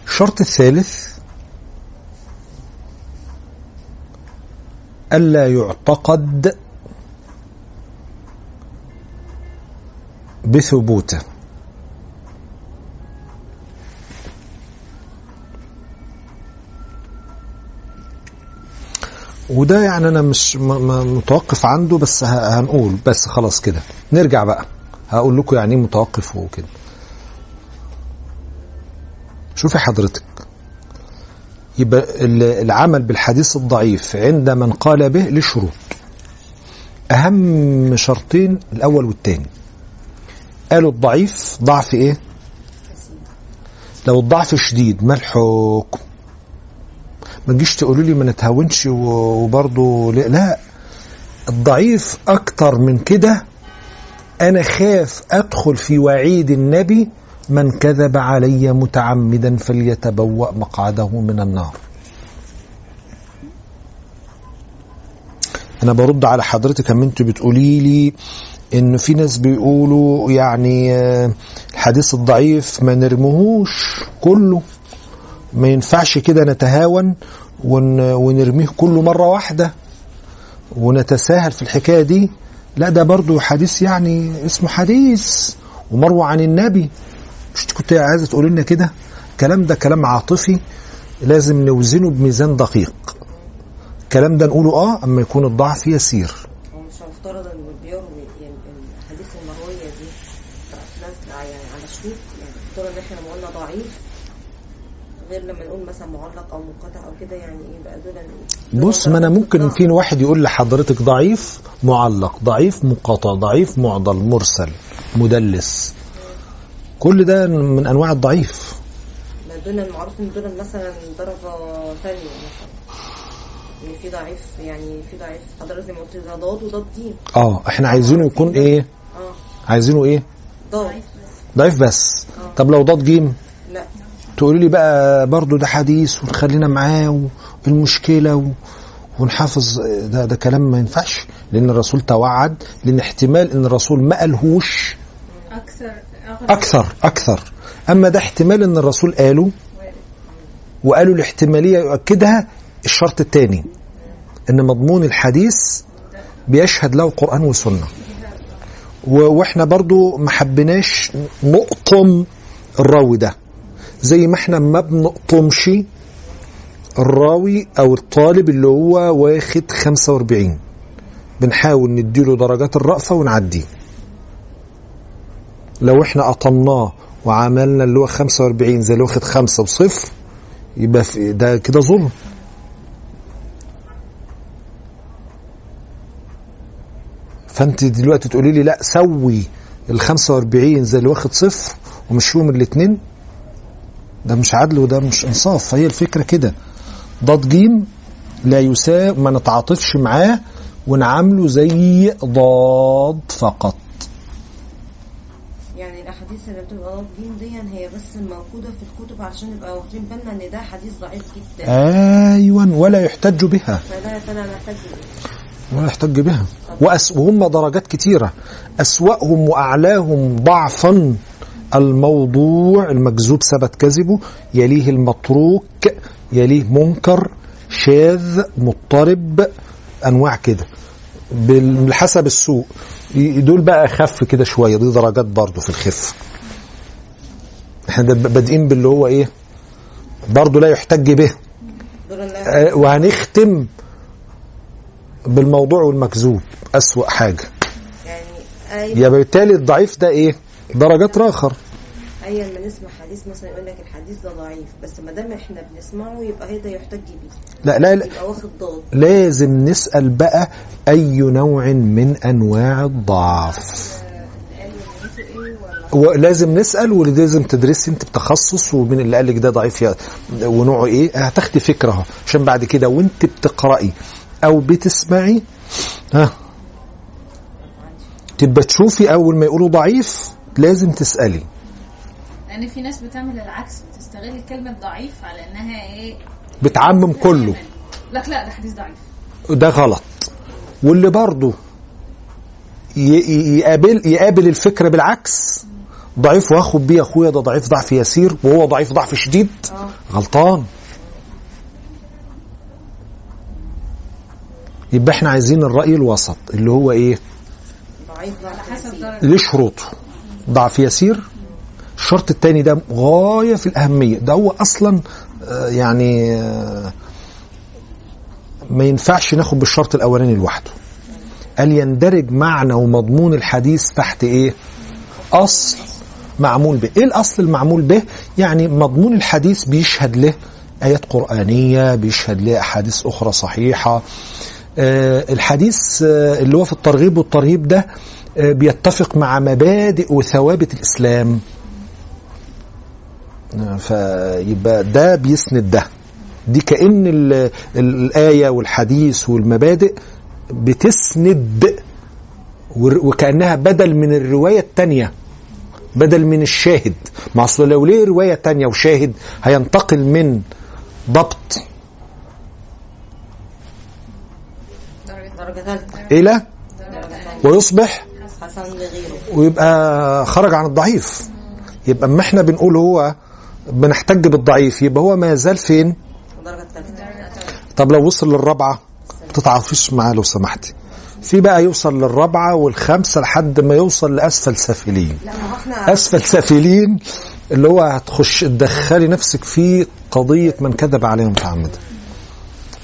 Speaker 3: الشرط الثالث ألا يعتقد بثبوته. وده يعني أنا مش متوقف عنده بس هنقول. بس خلاص كده. نرجع بقى. هقول لكم يعني إيه متوقف وكده. شوفي حضرتك. يبقى ال- العمل بالحديث الضعيف عند من قال به لشروط. أهم شرطين الأول والثاني قالوا الضعيف ضعف إيه؟ لو الضعف شديد ما الحكم؟ ما تجيش تقولوا لي ما نتهاونش وبرضه لا, الضعيف أكتر من كده أنا خاف أدخل في وعيد النبي من كذب علي متعمدا فليتبوأ مقعده من النار. أنا برد على حضرتك اما انت بتقولي لي إن في ناس بيقولوا يعني آه، الحديث الضعيف ما نرمهوش كله. ما ينفعش كده نتهاون ون ونرميه كله مرة واحدة ونتساهل في الحكاية دي. لا ده برضو حديث يعني اسمه حديث ومروى عن النبي. مش كنت عايزه تقولي لنا كده الكلام ده كلام عاطفي لازم نوزنه بميزان دقيق. الكلام ده نقوله آه أما يكون الضعف يسير.
Speaker 5: هو مش مفترض إن بيرمي الحديث المروية دي يعني على شروط يعني مفترض إن إحنا لما قلنا ضعيف غير لما نقول مثلا معلق أو منقطع أو كده يعني إيه يبقى دول
Speaker 3: بص ما
Speaker 5: أنا
Speaker 3: ممكن في واحد يقول لحضرتك ضعيف معلق ضعيف مقاطع ضعيف معضل مرسل مدلس. كل ده من أنواع الضعيف.
Speaker 5: ما دول المعروف ان دول مثلا درجة ثانية مثلا. إن في ضعيف يعني في ضعيف. حضرتك زي ما قلت ده ضاد وضاد جيم
Speaker 3: آه إحنا عايزينه يكون إيه؟
Speaker 5: آه.
Speaker 3: عايزينه إيه؟
Speaker 5: ضاد.
Speaker 3: ضعيف بس.
Speaker 5: آه.
Speaker 3: طب لو ضاد جيم؟
Speaker 5: لا.
Speaker 3: تقولي لي بقى برضو ده حديث ونخلينا معاه والمشكلة و... ونحافظ. ده ده كلام ما ينفعش. لأن الرسول توعد لأن احتمال إن الرسول ما قالهوش.
Speaker 4: أكثر
Speaker 3: أكثر أكثر. أما ده احتمال إن الرسول قاله وقالوا الاحتمالية يؤكدها الشرط الثاني إن مضمون الحديث بيشهد له قران وسنه و- وإحنا برضو ما حبيناش نقطم الراوي ده. زي ما إحنا ما بنقطمش الراوي أو الطالب اللي هو واخد 45 بنحاول نديله درجات الرأفة ونعديه. لو إحنا قطمناه وعملنا اللي هو 45 زي اللي واخد خمسة وصفر يبقى ده كده ظلم. فأنت دلوقتي تقولي لي لا سوي ال 45 زي اللي واخد صفر ومشيهم الاثنين ده مش عدل وده مش إنصاف. فهي الفكرة كده. ضاد جيم لا يساوي ما نتعاطفش معاه ونعامله زي ضاد فقط.
Speaker 5: يعني اللي بتبقى ضاد جيم دي هي بس موجودة في الكتب عشان نبقى واخدين بالنا إن ده حديث ضعيف جدا.
Speaker 3: أيوه ولا يحتج بها.
Speaker 5: فده فانا محتاج
Speaker 3: ولا يحتج بها. وأس وهم درجات كتيرة. أسوأهم وأعلاهم ضعفا. الموضوع المكذوب ثبت كذبه. يليه المتروك يليه منكر شاذ مضطرب أنواع كده. بالحسب السوء ي- دول بقى أخف كده شوية دي درجات برضو في الخف. إحنا بادئين باللي هو إيه؟ برضو لا يحتج به. آه، وهنختم بالموضوع والمكذوب. أسوأ حاجة.
Speaker 5: يعني
Speaker 3: يبقى بالتالي الضعيف ده إيه؟ درجات راخر
Speaker 5: اي لما نسمع حديث مثلا يقول لك الحديث ده ضعيف بس ما دام إحنا بنسمعه يبقى هي ده يحتج بيه.
Speaker 3: لا لا, لا.
Speaker 5: يبقى واخد ضاد.
Speaker 3: لازم نسأل بقى أي نوع من أنواع الضعف. ولازم نسأل ولازم تدرسي أنت بتخصص ومن اللي قال لك ده ضعيف يا- ونوعه إيه؟ هتاخدي فكرة اهو عشان بعد كده وأنت بتقرأي أو بتسمعي ها تبقى تشوفي أول ما يقولوا ضعيف لازم تسألي.
Speaker 4: لأن في ناس بتعمل العكس بتستغل كلمه ضعيف على إنها إيه؟
Speaker 3: بتعمم كله.
Speaker 4: لك لا ده حديث ضعيف.
Speaker 3: ده غلط. واللي برضه يقابل يقابل الفكرة بالعكس. ضعيف واخد بيه اخويا ده ضعيف ضعف يسير وهو ضعيف ضعف شديد.
Speaker 5: آه.
Speaker 3: غلطان. يبقى إحنا عايزين الرأي الوسط اللي هو
Speaker 4: إيه؟
Speaker 3: ليه شروطه؟ ضعف يسير الشرط الثاني ده غاية في الأهمية. ده هو أصلا آه، يعني آه، ما ينفعش ناخد بالشرط الأولاني لوحده. قال يندرج معنى ومضمون الحديث تحت إيه؟ أصل معمول به. إيه الأصل المعمول به؟ يعني مضمون الحديث بيشهد له آيات قرآنية بيشهد له أحاديث أخرى صحيحة. آه، الحديث آه، اللي هو في الترغيب والترهيب ده آه، بيتفق مع مبادئ وثوابت الإسلام. آه، فيبقى ده بيسند ده. دي كأن ال- ال- الآية والحديث والمبادئ بتسند وكأنها بدل من الرواية التانية بدل من الشاهد. ما أصل لو ليه رواية تانية وشاهد هينتقل من ضبط إلى ويصبح ويبقى خرج عن الضعيف. يبقى اما إحنا بنقول هو بنحتج بالضعيف يبقى هو ما يزال فين؟ طب لو وصل للرابعة تتعاطفيش معاه لو سمحتي. في بقى يوصل للرابعة والخامسة لحد ما يوصل لأسفل سافلين.
Speaker 5: ما
Speaker 3: أسفل سافلين اللي هو هتخش تدخلي نفسك في قضية من كذب عليه متعمدا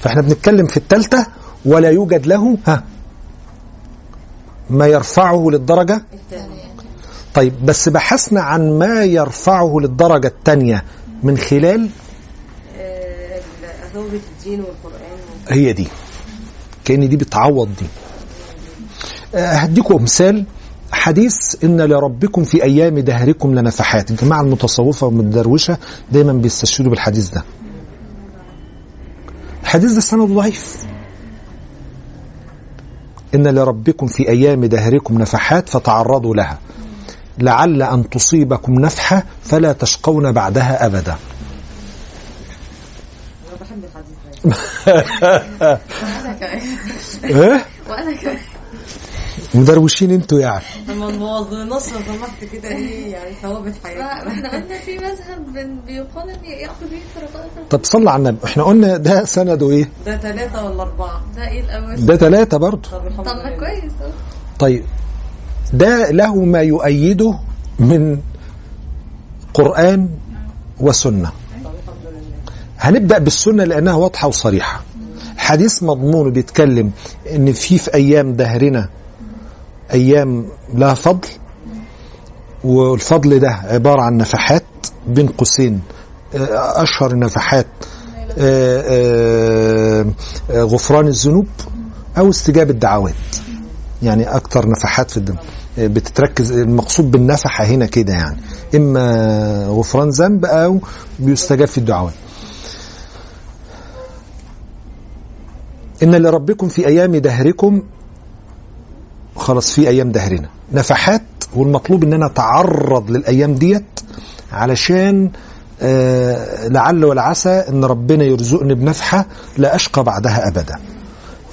Speaker 3: فاحنا بنتكلم في الثالثة ولا يوجد له ها ما يرفعه للدرجة؟
Speaker 5: الثانية.
Speaker 3: طيب بس بحثنا عن ما يرفعه للدرجة الثانية من خلال
Speaker 5: آه، أثوبة الدين والقرآن.
Speaker 3: هي دي. كأن دي بتعوض دي. آه، هديكم مثال حديث إن لربكم في أيام دهركم لنفحات. الجماعة المتصوفة والمدروشة دايما بيستشهدوا بالحديث ده. الحديث ده سند ضعيف. إن لربكم في أيام دهركم نفحات فتعرضوا لها. لعل أن تصيبكم نفحة فلا تشقون بعدها أبدا.
Speaker 5: أنا بحب الحديث ده. *laughs*
Speaker 4: وأنا كمان.
Speaker 3: مدروشين أنتوا يعني.
Speaker 5: لما نبوظ النص لو سمحت كده إيه يعني ثوابت
Speaker 4: ما
Speaker 5: حياتنا
Speaker 4: إحنا قلنا في مذهب بن- بيقال ان ياخذ به فرقاء
Speaker 3: طب صلى على النبي. إحنا قلنا ده سنده إيه؟
Speaker 5: ده ثلاثة ولا أربعة؟
Speaker 4: ده إيه الأول
Speaker 3: ده ثلاثة برضه.
Speaker 5: طب الحمد
Speaker 4: طب ما كويس.
Speaker 3: طيب. ده له ما يؤيده من قرآن وسنة. هنبدأ بالسنة لأنها واضحة وصريحة. حديث مضمون بيتكلم إن في في أيام دهرنا أيام لها فضل والفضل ده عبارة عن نفحات بين قوسين أشهر النفحات آه، آه، آه، غفران الذنوب أو استجابة الدعوات. يعني أكتر نفحات في الدم. بتتركز المقصود بالنفحة هنا كده يعني. إما غفران ذنب أو بيستجاب في الدعوات. إن لربكم في أيام دهركم خلاص في أيام دهرنا. نفحات والمطلوب إن أنا أتعرض للأيام ديت علشان آه لعل والعسى إن ربنا يرزقني بنفحة لا أشقى بعدها أبدا.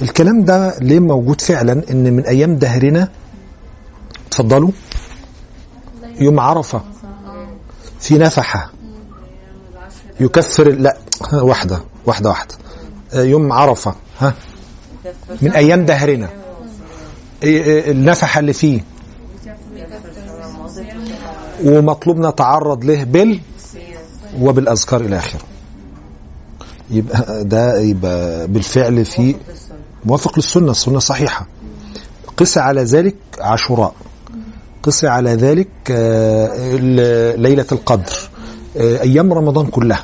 Speaker 3: الكلام ده ليه موجود فعلا؟ إن من أيام دهرنا اتفضلوا يوم عرفة. في نفحة. يكفر لا واحدة واحدة واحدة. آه، يوم عرفة. ها؟ من أيام دهرنا. إيه إيه النفحة اللي فيه. ومطلوب نتعرض له بال وبالأذكار إلى آخره. يبقى ده يبقى بالفعل في موافق للسنة. السنة صحيحة. قس على ذلك عاشوراء. قس على ذلك آه، ليلة القدر آه، أيام رمضان كلها.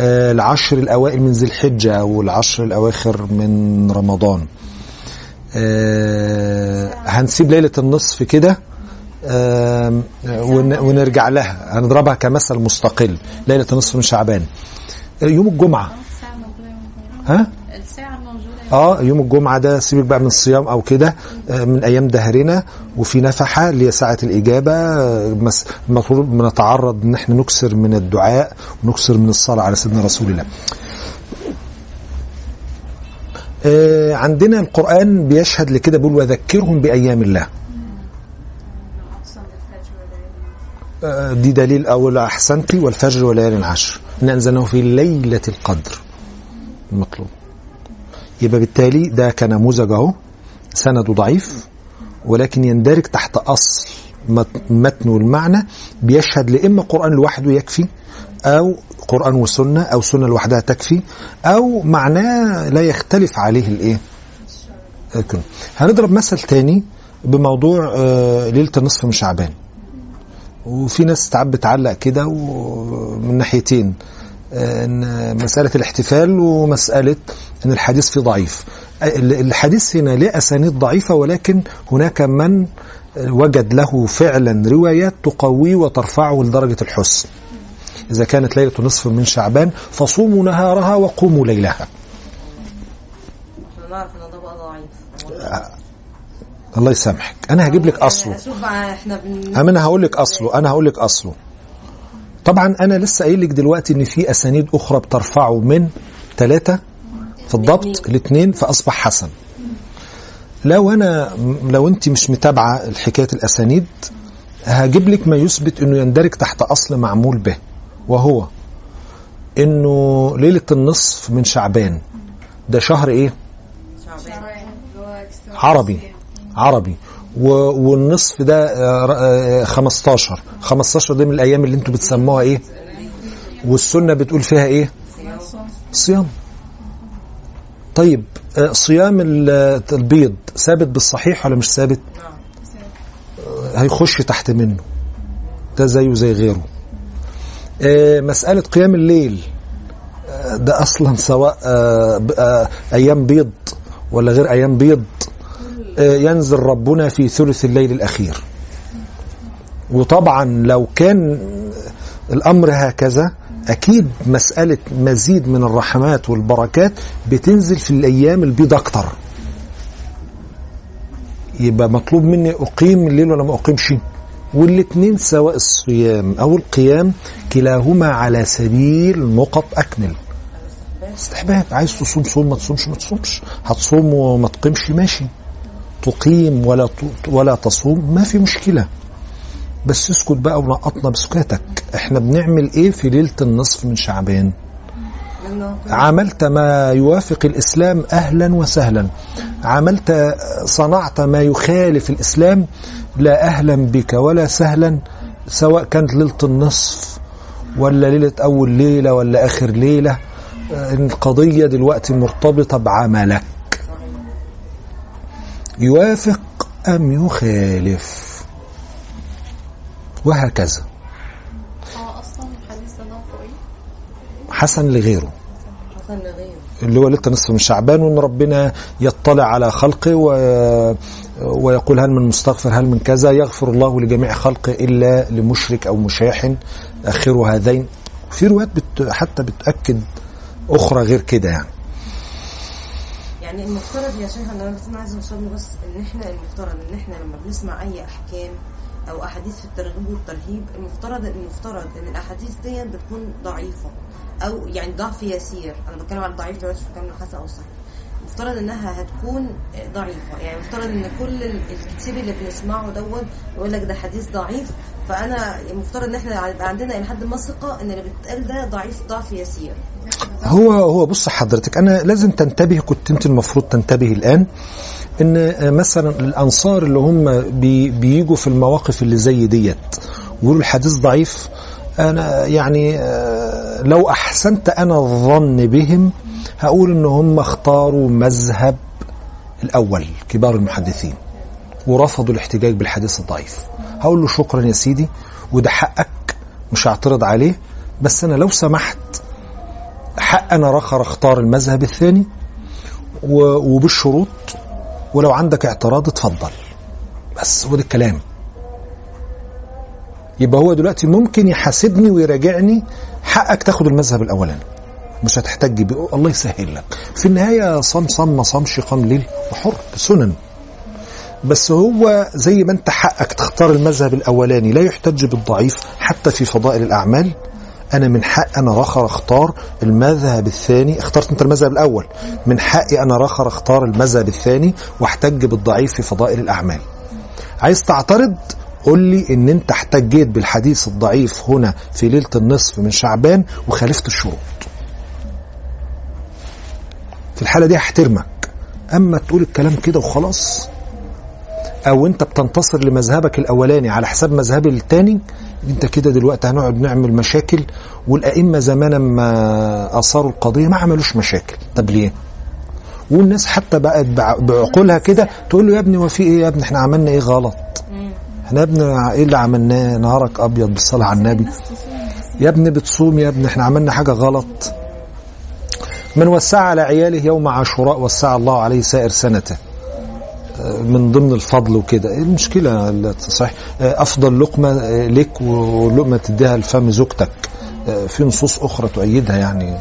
Speaker 3: آه، العشر الأوائل من ذي الحجة والعشر الأواخر من رمضان. هنسيب ليلة النصف كده ونرجع لها. هنضربها كمثل مستقل. ليلة النصف من شعبان. يوم الجمعة. ها؟ آه يوم الجمعة ده سيبك بقى من الصيام أو كده آه، من أيام دهرنا وفي نفحة اللي هي ساعة الإجابة آه، المفروض بنتعرض إن إحنا نكسر من الدعاء ونكسر من الصلاة على سيدنا رسول الله. آه، عندنا القرآن بيشهد لكده بيقول وذكرهم بأيام الله. دي دليل أول أحسنتي والفجر وليال عشر إن أنزلناه في ليلة القدر. المطلوب يبقى بالتالي ده كنموذج أهو سنده ضعيف ولكن يندرج تحت مت- متن والمعنى بيشهد لإما قرآن لوحده يكفي أو قرآن وسنة أو سنة لوحدها تكفي أو معناه لا يختلف عليه الإيه. هنضرب مثل تاني بموضوع آه، ليلة النصف من شعبان وفي ناس ساعات بتعلق كده ومن ناحيتين إن مسألة الاحتفال ومسألة إن الحديث فيه ضعيف. الحديث هنا ليه أسانيد ضعيفة ولكن هناك من وجد له فعلا روايات تقويه وترفعه لدرجة الحسن إذا كانت ليلة نصف من شعبان فصوموا نهارها وقوموا ليلها.
Speaker 5: نعرف إن ده بقى ضعيف.
Speaker 3: الله يسامحك. أنا هجيب لك
Speaker 5: أصله.
Speaker 3: أما أنا هقول لك أصله. أنا هقول لك أصله. طبعا أنا لسه قايل لك دلوقتي إن في أسانيد أخرى بترفعه من ثلاثة في الضبط الاثنين فأصبح حسن. لو أنا لو أنت مش متابعة حكايه الأسانيد هجيب لك ما يثبت إنه يندرج تحت أصل معمول به وهو إنه ليلة النصف من شعبان. ده شهر إيه؟ عربي. عربي. والنصف ده آه، آه، 15 15 دي من الأيام اللي أنتوا بتسموها إيه؟ والسنة بتقول فيها إيه؟ صيام. طيب آه، صيام ال- البيض ثابت بالصحيح ولا مش ثابت؟ هيخش تحت منه. ده زيه زي غيره. آه، مسألة قيام الليل آه، ده أصلا سواء آه، آه، أيام بيض ولا غير أيام بيض؟ آه، ينزل ربنا في ثلث الليل الأخير. وطبعا لو كان الأمر هكذا أكيد مسألة مزيد من الرحمات والبركات بتنزل في الأيام البيض أكتر. يبقى مطلوب مني أقيم الليل ولا ما أقيمش؟ والاتنين سواء الصيام أو القيام كلاهما على سبيل نقط أكمل. استحباب عايز تصوم صوم ما تصومش ما تصومش. هتصوم وما تقيمش ماشي. تقيم ولا ولا تصوم ما في مشكلة. بس اسكت بقى ونقطنا بسكاتك إحنا بنعمل إيه في ليلة النصف من شعبان؟ عملت ما يوافق الإسلام أهلا وسهلا. عملت صنعت ما يخالف الإسلام لا أهلا بك ولا سهلا سواء كانت ليلة النصف ولا ليلة أول ليلة ولا آخر ليلة. آه، القضية دلوقتي مرتبطة بعملك. يوافق أم يخالف؟ وهكذا.
Speaker 4: إيه؟
Speaker 3: حسن لغيره.
Speaker 5: حسن لغيره.
Speaker 3: اللي هو ليله نصف من شعبان وإن ربنا يطلع على خلقه و... ويقول هل من مستغفر هل من كذا. يغفر الله لجميع خلقه إلا لمشرك أو مشاحن آخر هذين. في روايات بت... حتى بتاكد أخرى غير كده يعني.
Speaker 5: يعني المفترض يا شيخ أنا بس أنا عايزه أوصل بس إن إحنا المفترض إن إحنا لما بنسمع أي أحكام أو أحاديث في الترغيب والترهيب المفترض المفترض إن الأحاديث دي بتكون ضعيفة أو يعني ضعف يسير. أنا بتكلم عن ضعيف دلوقتي مش بتكلم عن حسن أو صحيح المفترض إنها هتكون ضعيفة. يعني المفترض إن كل ال- الكتير اللي بنسمعه دوت يقول لك ده حديث ضعيف فأنا المفترض إن إحنا يبقى عندنا إلى حد ما ثقة إن اللي بيتقال ده ضعيف ضعف يسير.
Speaker 3: هو هو بص حضرتك أنا لازم تنتبه كنت أنت المفروض تنتبه الآن إن مثلا الأنصار اللي هم بي بيجوا في المواقف اللي زي ديت ويقولوا الحديث ضعيف أنا يعني آه، لو أحسنت أنا الظن بهم هقول إن هم اختاروا مذهب الأول كبار المحدثين ورفضوا الاحتجاج بالحديث الضعيف. هقول له شكرا يا سيدي وده حقك مش هعترض عليه بس أنا لو سمحت حق أنا رخر اختار المذهب الثاني وبالشروط ولو عندك اعتراض اتفضل. بس هو ده الكلام. يبقى هو دلوقتي ممكن يحاسبني ويراجعني حقك تاخد المذهب الأولاني. مش هتحتاج بيه. الله يسهل لك. في النهاية صام صام ما صامش قام ليل وحر سنن بس هو زي ما انت حقك تختار المذهب الأولاني. لا يحتج بالضعيف حتى في فضائل الأعمال. أنا من حق أنا رخر أختار المذهب الثاني. اخترت أنت المذهب الأول. من حقي أنا رخر أختار المذهب الثاني واحتج بالضعيف في فضائل الأعمال. عايز تعترض؟ قول لي إن أنت احتجيت بالحديث الضعيف هنا في ليلة النصف من شعبان وخالفت الشروط. في الحالة دي هحترمك. أما تقول الكلام كده وخلاص أو أنت بتنتصر لمذهبك الأولاني على حساب مذهبي التاني أنت كده دلوقتي هنقعد نعمل مشاكل والأئمة زمانا ما أثاروا القضية ما عملوش مشاكل. طب ليه؟ والناس حتى بقت بع- بعقولها كده تقول له يا ابني هو في إيه يا ابني؟ إحنا عملنا إيه غلط؟ إحنا يا ابني إيه اللي عملناه؟ نهارك أبيض بالصلاة على النبي. يا ابني بتصوم يا ابني إحنا عملنا حاجة غلط. من وسع على عياله يوم عاشوراء وسع الله عليه سائر سنته. من ضمن الفضل وكده. إيه المشكلة؟ صحيح. أفضل لقمة لك ولقمة تديها لفم زوجتك. في نصوص أخرى تؤيدها يعني.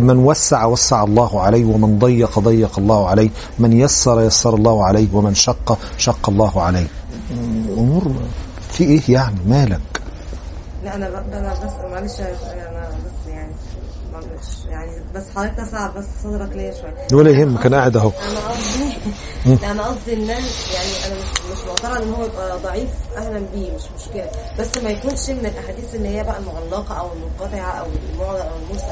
Speaker 3: من وسع وسع الله عليه ومن ضيق ضيق الله عليه. من يسر يسر الله عليه ومن شق شق الله عليه. أمور في إيه يعني؟ مالك؟
Speaker 5: لا أنا أنا بس معلش أنا بس يعني يعني بس حضرتك تسع بس صدرك ليا شوية
Speaker 3: ولا يهمك أنا قاعد أهو.
Speaker 5: أنا قصدي لا أنا قصدي إن يعني أنا مش مش معترض إن هو يبقى ضعيف أهلا بيه مش مشكلة. بس ما يكونش من الأحاديث اللي هي بقى المعلقه أو المنقطعة أو المعلق أو المرسل.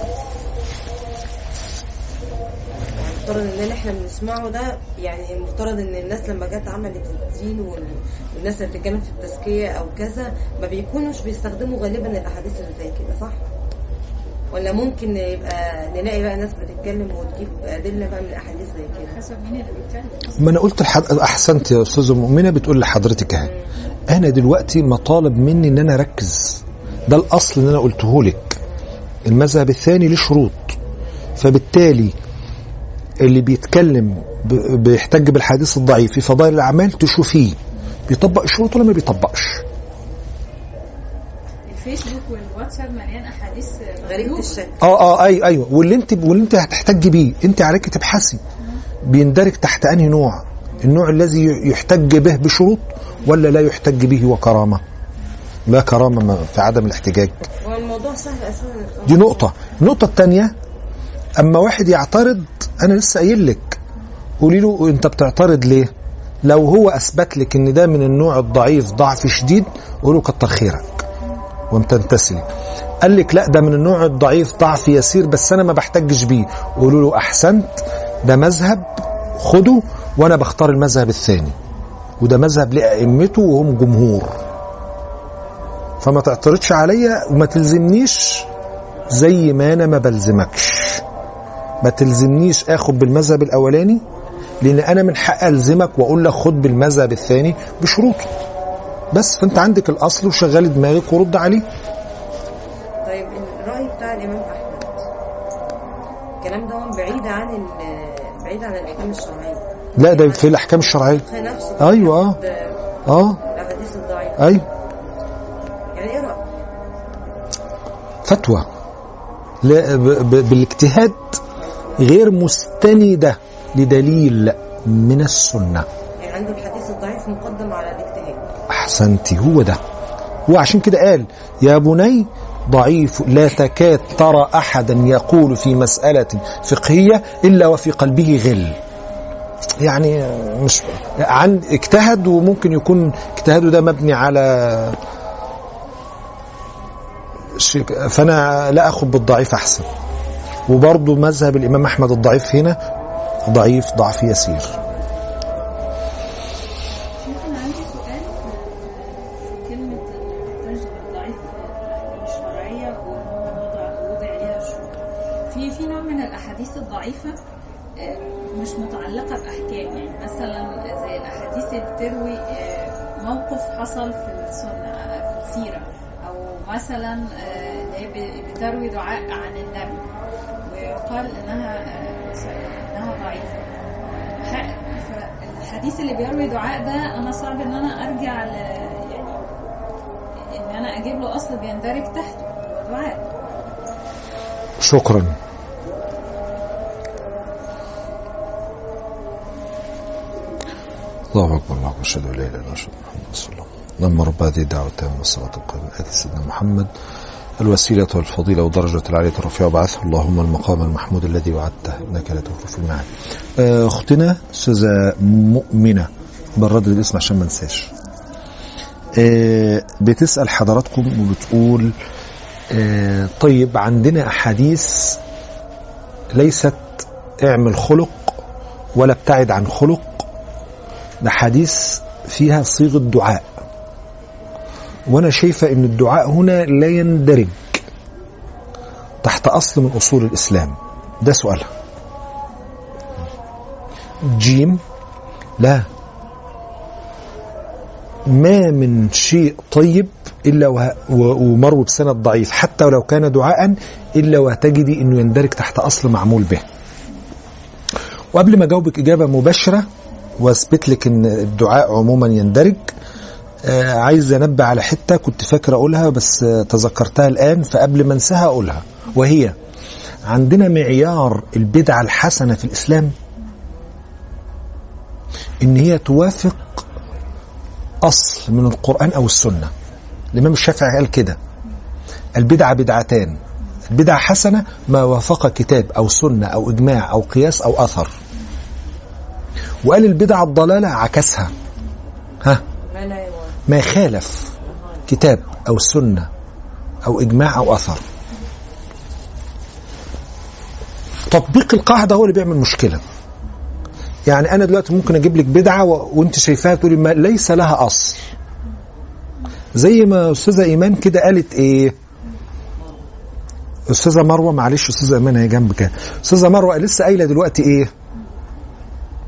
Speaker 5: يعني المفترض إن اللي إحنا بنسمعه ده يعني المفترض إن الناس لما جت عملت الدين وال- والناس اللي بتتكلم في التزكية أو كذا ما بيكونوش بيستخدموا غالبا الأحاديث اللي زي كده صح؟ ولا ممكن يبقى نلاقي بقى ناس بتتكلم وتجيب أدلة بقى من أحاديث زي كده؟
Speaker 4: حسب مين اللي بيتكلم.
Speaker 3: ما أنا قلت الحد... أحسنت يا أستاذة مؤمنة بتقول لحضرتك أهي. أنا دلوقتي مطالب مني إن أنا أركز. ده الأصل اللي أنا قلته لك. المذهب الثاني ليه شروط. فبالتالي اللي بيتكلم ب... بيحتج بالحديث الضعيف في فضائل الأعمال تشوفيه. بيطبق الشروط ولا ما بيطبقش؟
Speaker 4: الفيسبوك والواتساب مليان
Speaker 5: أحاديث
Speaker 4: غريبة.
Speaker 5: الشكل
Speaker 3: آه آه اي أيوه. واللي انت واللي انت هتحتج بيه انت عليك تبحثي. بيندرج تحت انهي نوع؟ النوع الذي يحتج به بشروط ولا لا يحتج به وكرامة؟ لا كرامة ما- في عدم الاحتجاج.
Speaker 5: هو الموضوع سهل أساسا.
Speaker 3: دي نقطة. النقطة الثانية أما واحد يعترض أنا لسه قايل لك. قولي له أنت بتعترض ليه؟ لو هو أثبت لك إن ده من النوع الضعيف ضعف شديد قولوا كتر خيرك. وامتنتسلي قال لك لا ده من النوع الضعيف ضعف يسير بس أنا ما بحتجش بيه. قولوا له أحسنت ده مذهب خده وأنا بختار المذهب الثاني. وده مذهب لأئمته وهم جمهور. فما تعترضش عليا وما تلزمنيش زي ما أنا ما بلزمكش. ما تلزمنيش آخد بالمذهب الأولاني لأن أنا من حق ألزمك وأقول لك خد بالمذهب الثاني بشروطه. بس فانت عندك الأصل وشغل دماغك ورد عليه.
Speaker 5: طيب الرأي بتاع الإمام أحمد. الكلام ده بعيد عن بعيد عن الأحكام الشرعية.
Speaker 3: لا ده في الأحكام
Speaker 5: الشرعية. نفسه
Speaker 3: أيوة.
Speaker 5: بياخد
Speaker 3: آه.
Speaker 5: الأحاديث الضعيفة.
Speaker 3: أيوه.
Speaker 5: يعني إيه رايك؟
Speaker 3: فتوى. لا ب- ب- بالإجتهاد غير مستندة لدليل من السنة.
Speaker 5: يعني عنده الحديث الضعيف مقدم على الاجتهاد
Speaker 3: أحسنتي هو ده. وعشان كده قال يا بني ضعيف لا تكاد ترى أحدا يقول في مسألة فقهية إلا وفي قلبه غل. يعني مش عن اجتهد وممكن يكون اجتهاده ده مبني على فأنا لا أخذ بالضعيف أحسن. وبرضه مذهب الإمام أحمد الضعيف هنا ضعيف ضعف يسير.
Speaker 4: بيندرج تحته دعاء
Speaker 3: شكرا. الله أكبر الله أشهد أن لا إله إلا الله محمدا رسول الله. اللهم رب هذه الدعوة التامة والصلاة القائمة ات سيدنا محمد. الوسيلة والفضيلة ودرجة العالية الرفيعة وبعثه. اللهم المقام المحمود الذي وعدته إنك لا تخلف الميعاد. آه، أختنا أستاذة مؤمنة بنردد الاسم عشان ما انساش. آه، بتسأل حضراتكم وبتقول آه، طيب عندنا أحاديث ليست اعمل خلق ولا ابتعد عن خلق ده حديث فيها صيغة دعاء وأنا شايفة إن الدعاء هنا لا يندرج تحت أصل من أصول الإسلام. ده سؤالها. جيم؟ لا. ما من شيء طيب. و- ومروي بسند ضعيف حتى ولو كان دعاء إلا وتجدي إنه يندرج تحت أصل معمول به وقبل ما أجاوبك إجابة مباشرة وأثبت لك إن الدعاء عموما يندرج آه عايز أنبه على حتة كنت فاكر أقولها بس تذكرتها الآن فقبل ما أنساها أقولها وهي عندنا معيار البدعة الحسنة في الإسلام إن هي توافق اصل من القرآن أو السنة. الإمام الشافعي قال كده. البدعة بدعتان. البدعة حسنة ما وافق كتاب أو سنة أو إجماع أو قياس أو أثر. وقال البدعة الضلالة عكسها. ها؟
Speaker 5: ما
Speaker 3: خالف كتاب أو سنة أو إجماع أو أثر. تطبيق القاعدة هو اللي بيعمل مشكلة. يعني أنا دلوقتي ممكن أجيب لك بدعة و... وأنت شايفاها تقولي ما ليس لها أصل. زي ما أستاذة إيمان كده قالت إيه؟ أستاذة مروة معلش أستاذة إيمان هي جنبك أستاذة مروة لسه قايلة دلوقتي إيه؟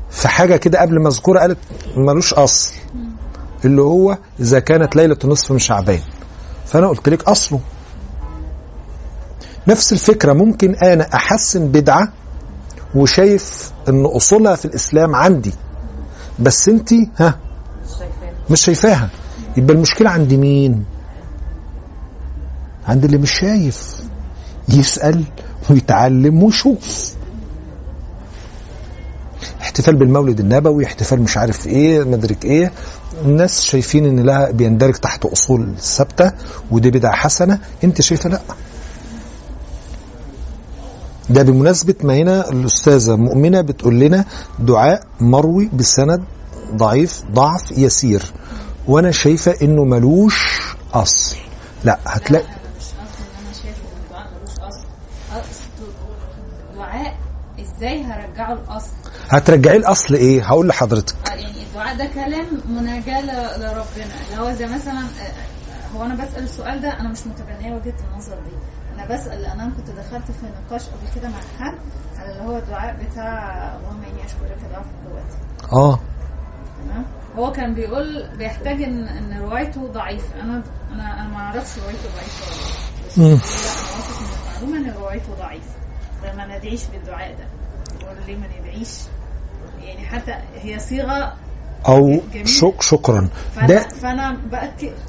Speaker 3: في حاجة كده قبل ما أذكرها قالت ملوش أصل. اللي هو إذا كانت ليلة نصف من شعبان. فأنا قلت لك أصله. نفس الفكرة ممكن أنا أحسن بدعة وشايف إن أصولها في الإسلام عندي بس انت ها مش شايفاها. يبقى المشكلة عند مين؟ عند اللي مش شايف. يسأل ويتعلم ويشوف. احتفال بالمولد النبوي احتفال مش عارف إيه مدرك إيه. الناس شايفين إن لها بيندرج تحت أصول ثابتة ودي بدعة حسنة. انت شايفة لأ. ده بمناسبة ما هنا الأستاذة مؤمنة بتقول لنا دعاء مروي بسند ضعيف ضعف يسير. وأنا شايفة إنه ملوش أصل. لا هتلاقي
Speaker 4: إزاي هرجعه الأصل؟
Speaker 3: هترجعي الأصل إيه؟ هقول لحضرتك.
Speaker 4: آه، يعني الدعاء ده كلام مناجاة ل- لربنا. اللي هو زي مثلا آه، هو أنا بسأل السؤال ده أنا مش متبنية وجهة النظر دي. أنا بسأل لأن أنا كنت دخلت في نقاش قبل كده مع حد على اللي هو الدعاء بتاع اللهم إني أشكرك ضعف قوتي
Speaker 3: آه.
Speaker 4: تمام؟ هو كان بيقول بيحتاج ان إن روايته ضعيفة. أنا أنا أنا ما أعرفش روايته ضعيفة ولا لأ. بس
Speaker 3: مم.
Speaker 4: لا أنا واثق من المعلومه إن روايته ضعيفة. فما ندعيش بالدعاء ده. يقول ليه ما ندعيش يعني حتى هي صيغة
Speaker 3: أو
Speaker 4: جميل.
Speaker 3: شك شكرا.
Speaker 4: فانا
Speaker 3: ده
Speaker 4: فأنا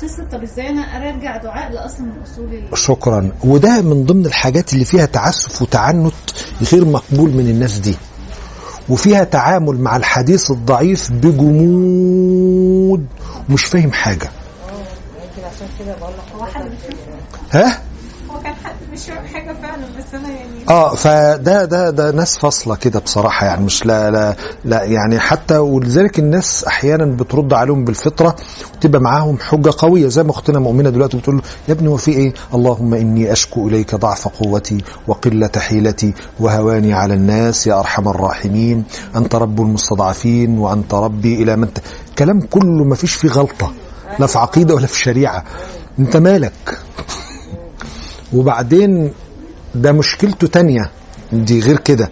Speaker 4: قصة طب إزاي أنا أرجع دعاء لأصل من أصول
Speaker 3: شكرا. وده من ضمن الحاجات اللي فيها تعسف وتعنت غير مقبول من الناس دي. وفيها تعامل مع الحديث الضعيف بجمود ومش فاهم حاجة.
Speaker 5: يمكن عشان كده بقول لك
Speaker 4: هو حد مش
Speaker 3: ها؟
Speaker 4: هو كان حد مش فاهم حاجة يعني
Speaker 3: آه فده ده ده ناس فاصلة كده بصراحة يعني مش لا لا لا يعني حتى ولذلك الناس أحيانا بترد عليهم بالفطرة وتبقى معاهم حجة قوية زي ما أختنا مؤمنة دلوقتي بتقول له يا ابني وفي إيه؟ اللهم إني أشكو إليك ضعف قوتي وقلة حيلتي وهواني على الناس يا أرحم الراحمين أنت رب المستضعفين وأنت ربي إلى من. كلام كله ما فيش فيه غلطة لا في عقيدة ولا في شريعة أنت مالك وبعدين ده مشكلته تانية. دي غير كده.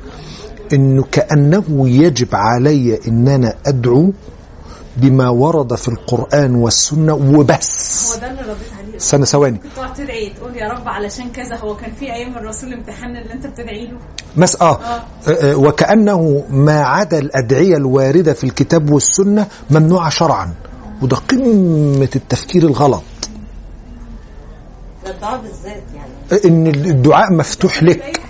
Speaker 3: إنه كأنه يجب علي إن أنا أدعو بما ورد في القرآن والسنة وبس.
Speaker 4: هو ده اللي رديت عليه.
Speaker 3: استنى ثواني.
Speaker 4: تقعد تدعي تقول يا رب علشان كذا. هو كان في أيام الرسول امتحان اللي أنت بتدعي له.
Speaker 3: مس آه. آه. آه وكأنه ما عدا الأدعية الواردة في الكتاب والسنة ممنوعة شرعا. وده قمة التفكير الغلط.
Speaker 5: الدعاء بالذات يعني.
Speaker 3: إن الدعاء مفتوح لك.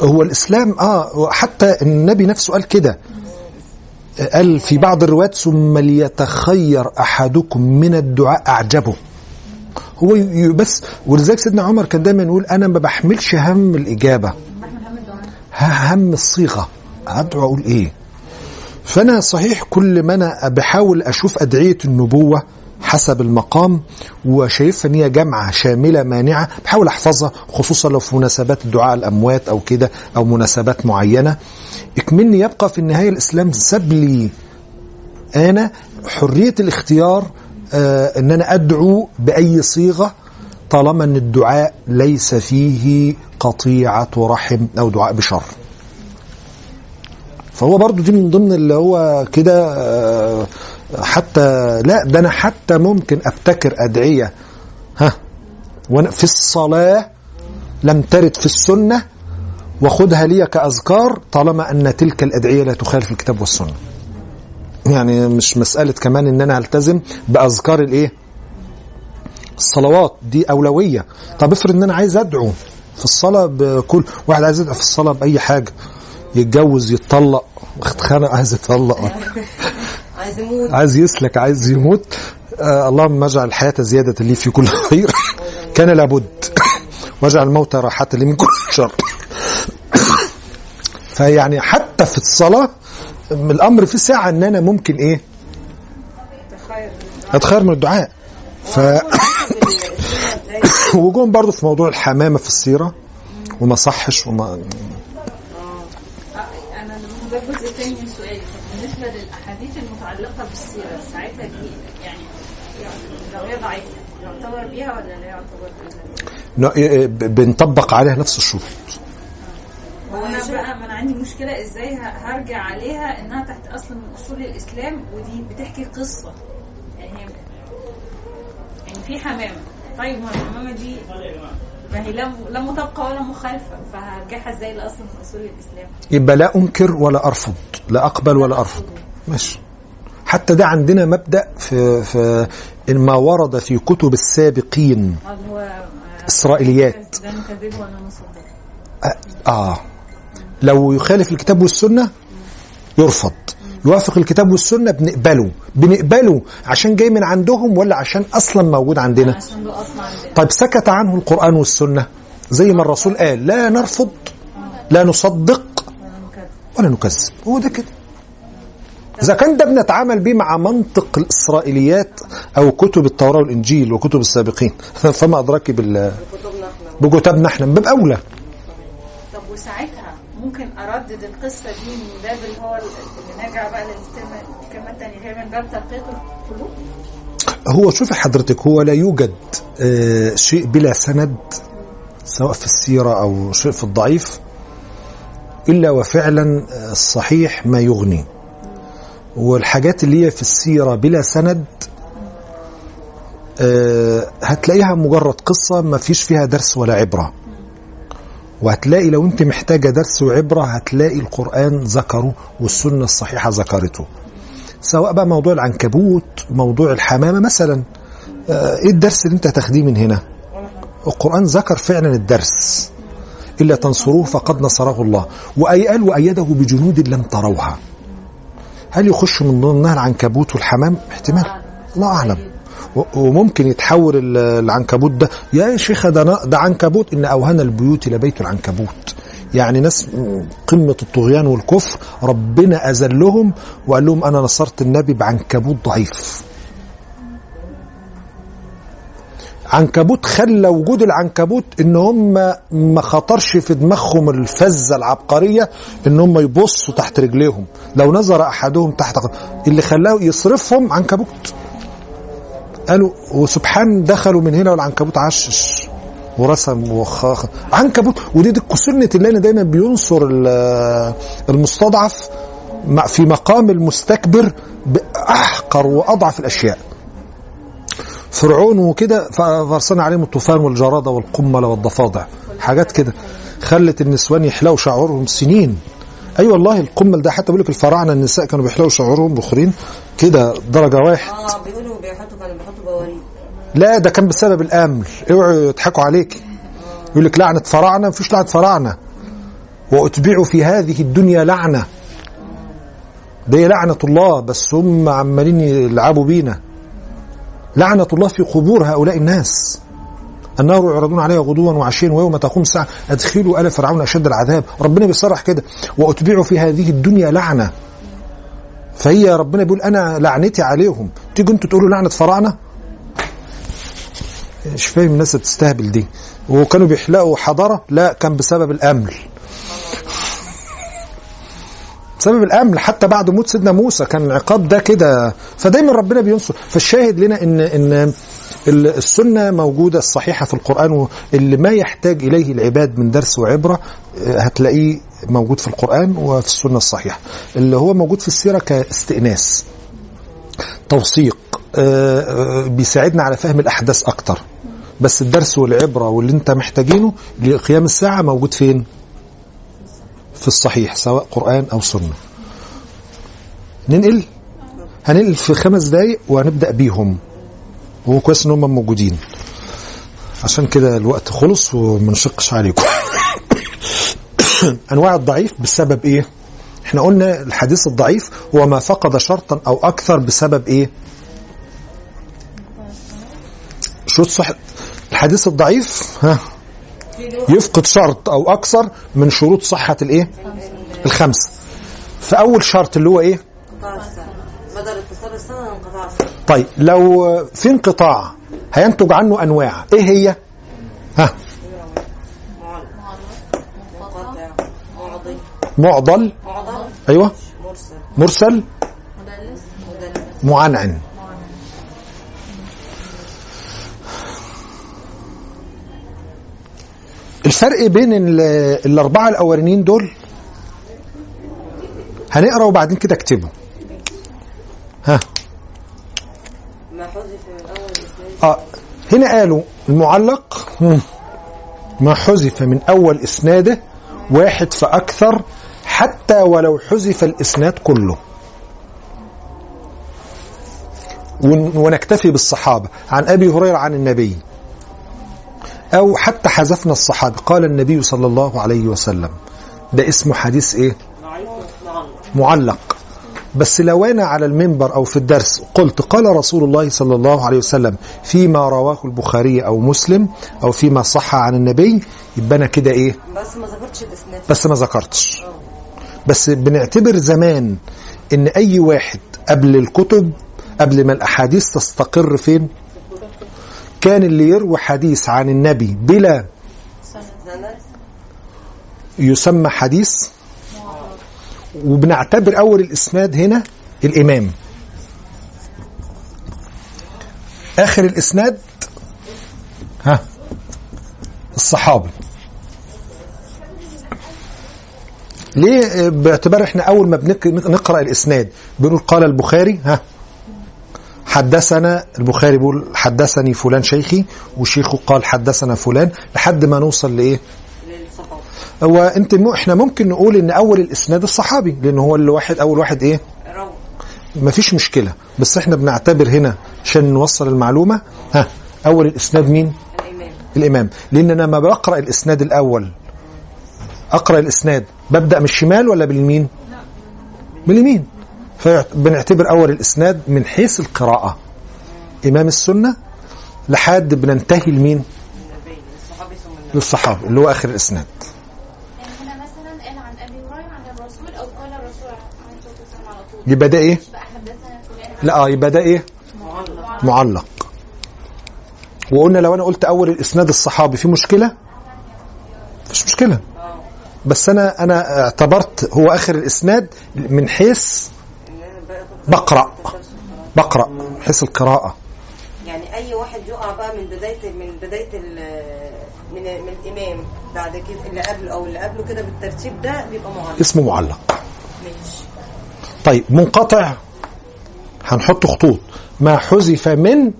Speaker 3: هو الإسلام آه حتى النبي نفسه قال كده. قال في بعض الروايات ثم ليتخير أحدكم من الدعاء أعجبه. هو بس ولذلك سيدنا عمر كان دايما يقول أنا ما بحملش هم الإجابة. هم الصيغة. أدعو أقول إيه؟ فأنا صحيح كل ما أنا بحاول أشوف أدعية النبوة حسب المقام وشايفها إن هي جامعه شاملة مانعة. بحاول أحفظها خصوصا لو في مناسبات دعاء الأموات أو كده أو مناسبات معينة. اكملني يبقى في النهاية الإسلام ساب لي أنا حرية الاختيار آه إن أنا أدعو بأي صيغة طالما إن الدعاء ليس فيه قطيعة رحم أو دعاء بشر. فهو برضو دي من ضمن اللي هو كده آه، حتى لا ده أنا حتى ممكن أبتكر أدعية. ها وأنا في الصلاة لم ترد في السنة وخذها لي كأذكار طالما أن تلك الأدعية لا تخالف الكتاب والسنة. يعني مش مسألة كمان إن أنا ألتزم بأذكار الإيه؟ الصلوات دي أولوية. طب افرض إن أنا عايز أدعو في الصلاة بكل واحد عايز يدعو في الصلاة بأي حاجة يتجوز يتطلق. اتخانق عايز يتطلق. *laughs*
Speaker 5: عايز يموت.
Speaker 3: عايز يسلك عايز يموت. آه اللهم اجعل الحياة زيادة لي في كل خير. *laughs* كان لابد. *laughs* واجعل الموت راحة لي من كل شر. *coughs* فيعني حتى في الصلاة الأمر في ساعة إن أنا ممكن إيه؟ أتخير من الدعاء. ف *coughs* وجون برضه في موضوع الحمامة في السيرة. وما صحش وما
Speaker 4: سؤالي طب بالنسبة بالنسبة للأحاديث المتعلقة بالسيرة ساعتها دي يعني لو هي ضعيفة يعتبر بيها ولا لا يعتبر بيها؟
Speaker 3: إيه، بنطبق عليها نفس الشروط.
Speaker 4: هو أنا بقى ما أنا عندي مشكلة إزاي هرجع عليها إنها تحت أصل من أصول الإسلام ودي بتحكي قصة. يعني يعني في حمامة. طيب ما الحمامه دي ما هي لا مطابقه ولا مخالفة. فهرجعها إزاي لاصل من أصول الإسلام؟
Speaker 3: يبقى لا أنكر ولا أرفض لا أقبل ولا أرفض. ماشي. حتى ده عندنا مبدأ في في إن ما ورد في كتب السابقين.
Speaker 4: آه،
Speaker 3: إسرائيليات.
Speaker 4: نصدق
Speaker 3: آه. لو يخالف الكتاب والسنة يرفض. يوافق الكتاب والسنة بنقبله. بنقبله عشان جاي من عندهم ولا عشان أصلا موجود عندنا؟ طيب سكت عنه القرآن والسنة. زي ما الرسول قال لا نرفض لا نصدق. ولا نكذب. هو ده كده. إذا كان ده بنتعامل بيه مع منطق الإسرائيليات أو كتب التوراة والإنجيل وكتب السابقين. *laughs* فما أدراك بال-
Speaker 5: كتبنا
Speaker 3: إحنا. باب أولى.
Speaker 4: طب وساعتها ممكن اردد القصة دي من باب اللي هو اللي نرجع بقى للكلمه الثانية هي من باب تلقيط القلوب.
Speaker 3: هو شوفي حضرتك هو لا يوجد آه، شيء بلا سند سواء في السيرة أو شيء في الضعيف إلا وفعلا آه، الصحيح ما يغني. والحاجات اللي هي في السيرة بلا سند آه، هتلاقيها مجرد قصة ما فيش فيها درس ولا عبرة. وهتلاقي لو انت محتاجة درس وعبرة هتلاقي القرآن ذكره والسنة الصحيحة ذكرته. سواء بقى موضوع العنكبوت موضوع الحمامة مثلا آه، إيه الدرس اللي انت هتاخديه من هنا؟ القرآن ذكر فعلا الدرس. إلا تنصروه فقد نصره الله. وأي قال وأيده بجنود لم تروها. هل يخش من ضمنها العنكبوت والحمام؟ احتمال. الله أعلم. و- وممكن يتحول ال- العنكبوت ده. يا شيخ ده ده عنكبوت. إن أوهن البيوت لبيت العنكبوت. يعني ناس قمة الطغيان والكفر ربنا أذلهم وقال لهم أنا نصرت النبي بعنكبوت ضعيف. عنكبوت خلى وجود العنكبوت إن هم ما خطرش في دماغهم الفزه العبقرية إن هم يبصوا تحت رجليهم. لو نظر أحدهم تحت اللي خلاه يصرفهم عنكبوت. قالوا وسبحان دخلوا من هنا والعنكبوت عشش ورسم وخاخ عنكبوت ودي دي سنه الله دايما بينصر ال- المستضعف في مقام المستكبر بأحقر وأضعف الأشياء. فرعون وكده فأرسلنا عليهم الطوفان والجرادة والقمل والضفادع. حاجات كده. خلت النسوان يحلوا شعورهم سنين. أي أيوة والله القمل ده حتى بيقول لك الفراعنة النساء كانوا بيحلوا شعورهم بخورين. كده درجة واحد.
Speaker 5: آه بيقولوا بيحطوا كانوا بيحطوا بواريك.
Speaker 3: لا ده كان بسبب الامل اوعوا يضحكوا عليك. يقول لك لعنة فراعنه مفيش لعنة فراعنه وأتبعوا في هذه الدنيا لعنة. دي لعنة الله بس هم عمالين يلعبوا بينا. لعنة الله في قبور هؤلاء الناس. النار يعرضون عليها غدوا وعشيا ويوم تقوم الساعة أدخلوا آل فرعون أشد العذاب. ربنا بيصرح كده. وأتبعوا في هذه الدنيا لعنة. فهي ربنا بيقول أنا لعنتي عليهم. تيجوا أنتوا تقولوا لعنة فراعنة؟ مش فاهم الناس بتستهبل دي. وكانوا بيحلقوا حضارة لا كان بسبب الأمل. بسبب الأمل حتى بعد موت سيدنا موسى كان العقاب ده كده. فدايما ربنا بينصر. فالشاهد لنا إن إن السنة موجودة الصحيحة في القرآن واللي ما يحتاج إليه العباد من درس وعبرة آه، هتلاقيه موجود في القرآن وفي السنة الصحيحة. اللي هو موجود في السيرة كاستئناس توثيق آه، آه، بيساعدنا على فهم الأحداث أكتر. بس الدرس والعبرة واللي انت محتاجينه لقيام الساعة موجود فين؟ في الصحيح سواء قرآن أو سنة. ننقل؟ هننقل في خمس دقايق وهنبدأ بيهم. وهو كويس إن هم موجودين. عشان كده الوقت خلص وما نشقش عليكم. *coughs* انواع الضعيف بسبب إيه؟ إحنا قلنا الحديث الضعيف هو ما فقد شرطا أو أكثر بسبب إيه؟ شروط صح الحديث الضعيف ها يفقد شرط أو أكثر من شروط صحة الإيه؟ الخمسه فأول شرط اللي هو
Speaker 5: إيه؟
Speaker 3: طيب لو في انقطاع هينتج عنه أنواع. إيه هي؟ ها
Speaker 5: معلق منقطع معضي
Speaker 3: معضل. أيوه.
Speaker 5: مرسل.
Speaker 3: معنعن. الفرق بين ال- الأربعة الأولانيين دول هنقرأ وبعدين كده اكتبه. ها.
Speaker 5: ما حذف من اسناد
Speaker 3: آه هنا قالوا المعلق ما حذف من أول إسناده واحد فأكثر حتى ولو حذف الإسناد كله. ون- ونكتفي بالصحابة. عن أبي هريرة عن النبي. أو حتى حذفنا الصحابة. قال النبي صلى الله عليه وسلم. ده اسمه حديث إيه؟ معلق. بس لو أنا على المنبر أو في الدرس قلت قال رسول الله صلى الله عليه وسلم فيما رواه البخاري أو مسلم أو فيما صح عن النبي يبقى أنا كده إيه؟
Speaker 5: بس ما ذكرتش الإسناد.
Speaker 3: بس ما ذكرتش. بس بنعتبر زمان إن أي واحد قبل الكتب قبل ما الأحاديث تستقر فين؟ كان اللي يروي حديث عن النبي بلا يسمى حديث؟ وبنعتبر أول الإسناد هنا الإمام. آخر الإسناد؟ ها الصحابي ليه باعتبار إحنا أول ما بنك- نقرأ الإسناد بنقول قال البخاري ها حدثنا البخاري بيقول حدثني فلان شيخي وشيخه قال حدثنا فلان لحد ما نوصل
Speaker 5: لإيه؟
Speaker 3: هو أنت مو إحنا ممكن نقول إن أول الإسناد الصحابي لأن هو اللي واحد أول واحد إيه؟
Speaker 5: روى
Speaker 3: مفيش مشكلة بس إحنا بنعتبر هنا عشان نوصل المعلومة ها أول الإسناد مين؟
Speaker 5: الإمام.
Speaker 3: الإمام. لأن أنا لما بقرأ الإسناد الأول أقرأ الإسناد ببدأ من الشمال ولا باليمين من اليمين. فبنعتبر أول الإسناد من حيث القراءة. إمام السنة لحد بننتهي لمين؟ للصحابي اللي هو
Speaker 6: آخر الإسناد.
Speaker 3: يبقى ده
Speaker 6: إيه؟
Speaker 3: لا آه يبقى ده إيه؟ معلق. وقلنا لو أنا قلت أول الإسناد الصحابي في مشكلة؟ مفيش مشكلة. بس أنا أنا اعتبرت هو آخر الإسناد من حيث بقرأ. بقرأ حيث القراءة.
Speaker 5: يعني أي واحد يقع بقى من بداية من بداية من من الإمام بعد كده اللي قبله أو اللي قبله كده بالترتيب ده بيبقى معلق.
Speaker 3: اسمه معلق.
Speaker 5: ماشي.
Speaker 3: طيب منقطع. هنحط خطوط. ما حذف من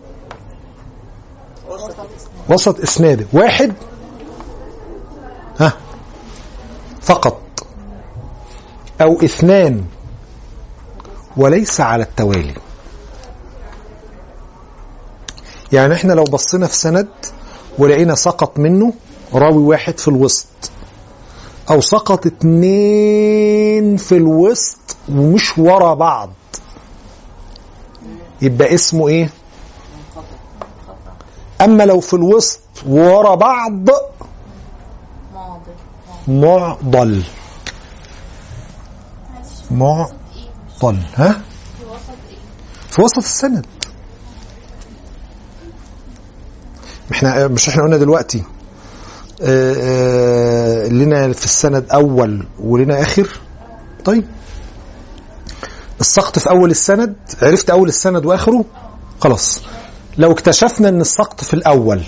Speaker 5: وسط.
Speaker 3: وسط إسناده. واحد ها فقط أو اثنان وليس على التوالي. يعني إحنا لو بصينا في سند ولقينا سقط منه راوي واحد في الوسط أو سقط اتنين في الوسط ومش ورا بعض يبقى اسمه إيه؟ أما لو في الوسط ورا بعض معضل. معضل. ها؟
Speaker 6: في وسط
Speaker 3: السند. إحنا مش إحنا قلنا دلوقتي. آه، آه، لنا في السند أول ولنا آخر. طيب. السقط في أول السند عرفت أول السند وآخره؟ خلاص. لو اكتشفنا إن السقط في الأول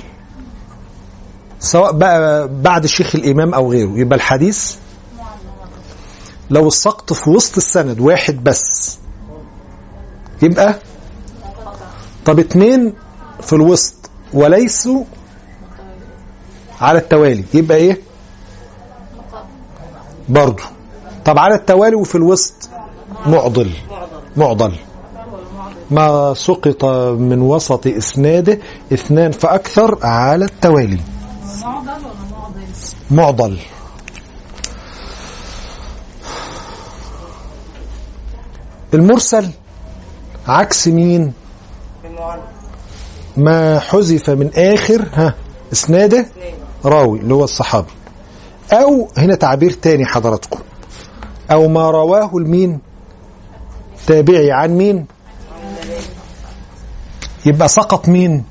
Speaker 3: سواء بقى بعد الشيخ الإمام أو غيره. يبقى الحديث لو السقط في وسط السند واحد بس يبقى طب اتنين في الوسط وليسوا على التوالي يبقى إيه؟ برضو. طب على التوالي وفي الوسط معضل معضل. ما سقط من وسط إسناده اثنان فأكثر على التوالي.
Speaker 4: معضل ولا معضل؟
Speaker 3: معضل. المرسل عكس مين؟ ما حذف من آخر ها
Speaker 5: إسناده
Speaker 3: راوي اللي هو الصحابي. أو هنا تعبير تاني حضراتكم. أو ما رواه المين؟ تابعي عن مين؟ يبقى سقط مين؟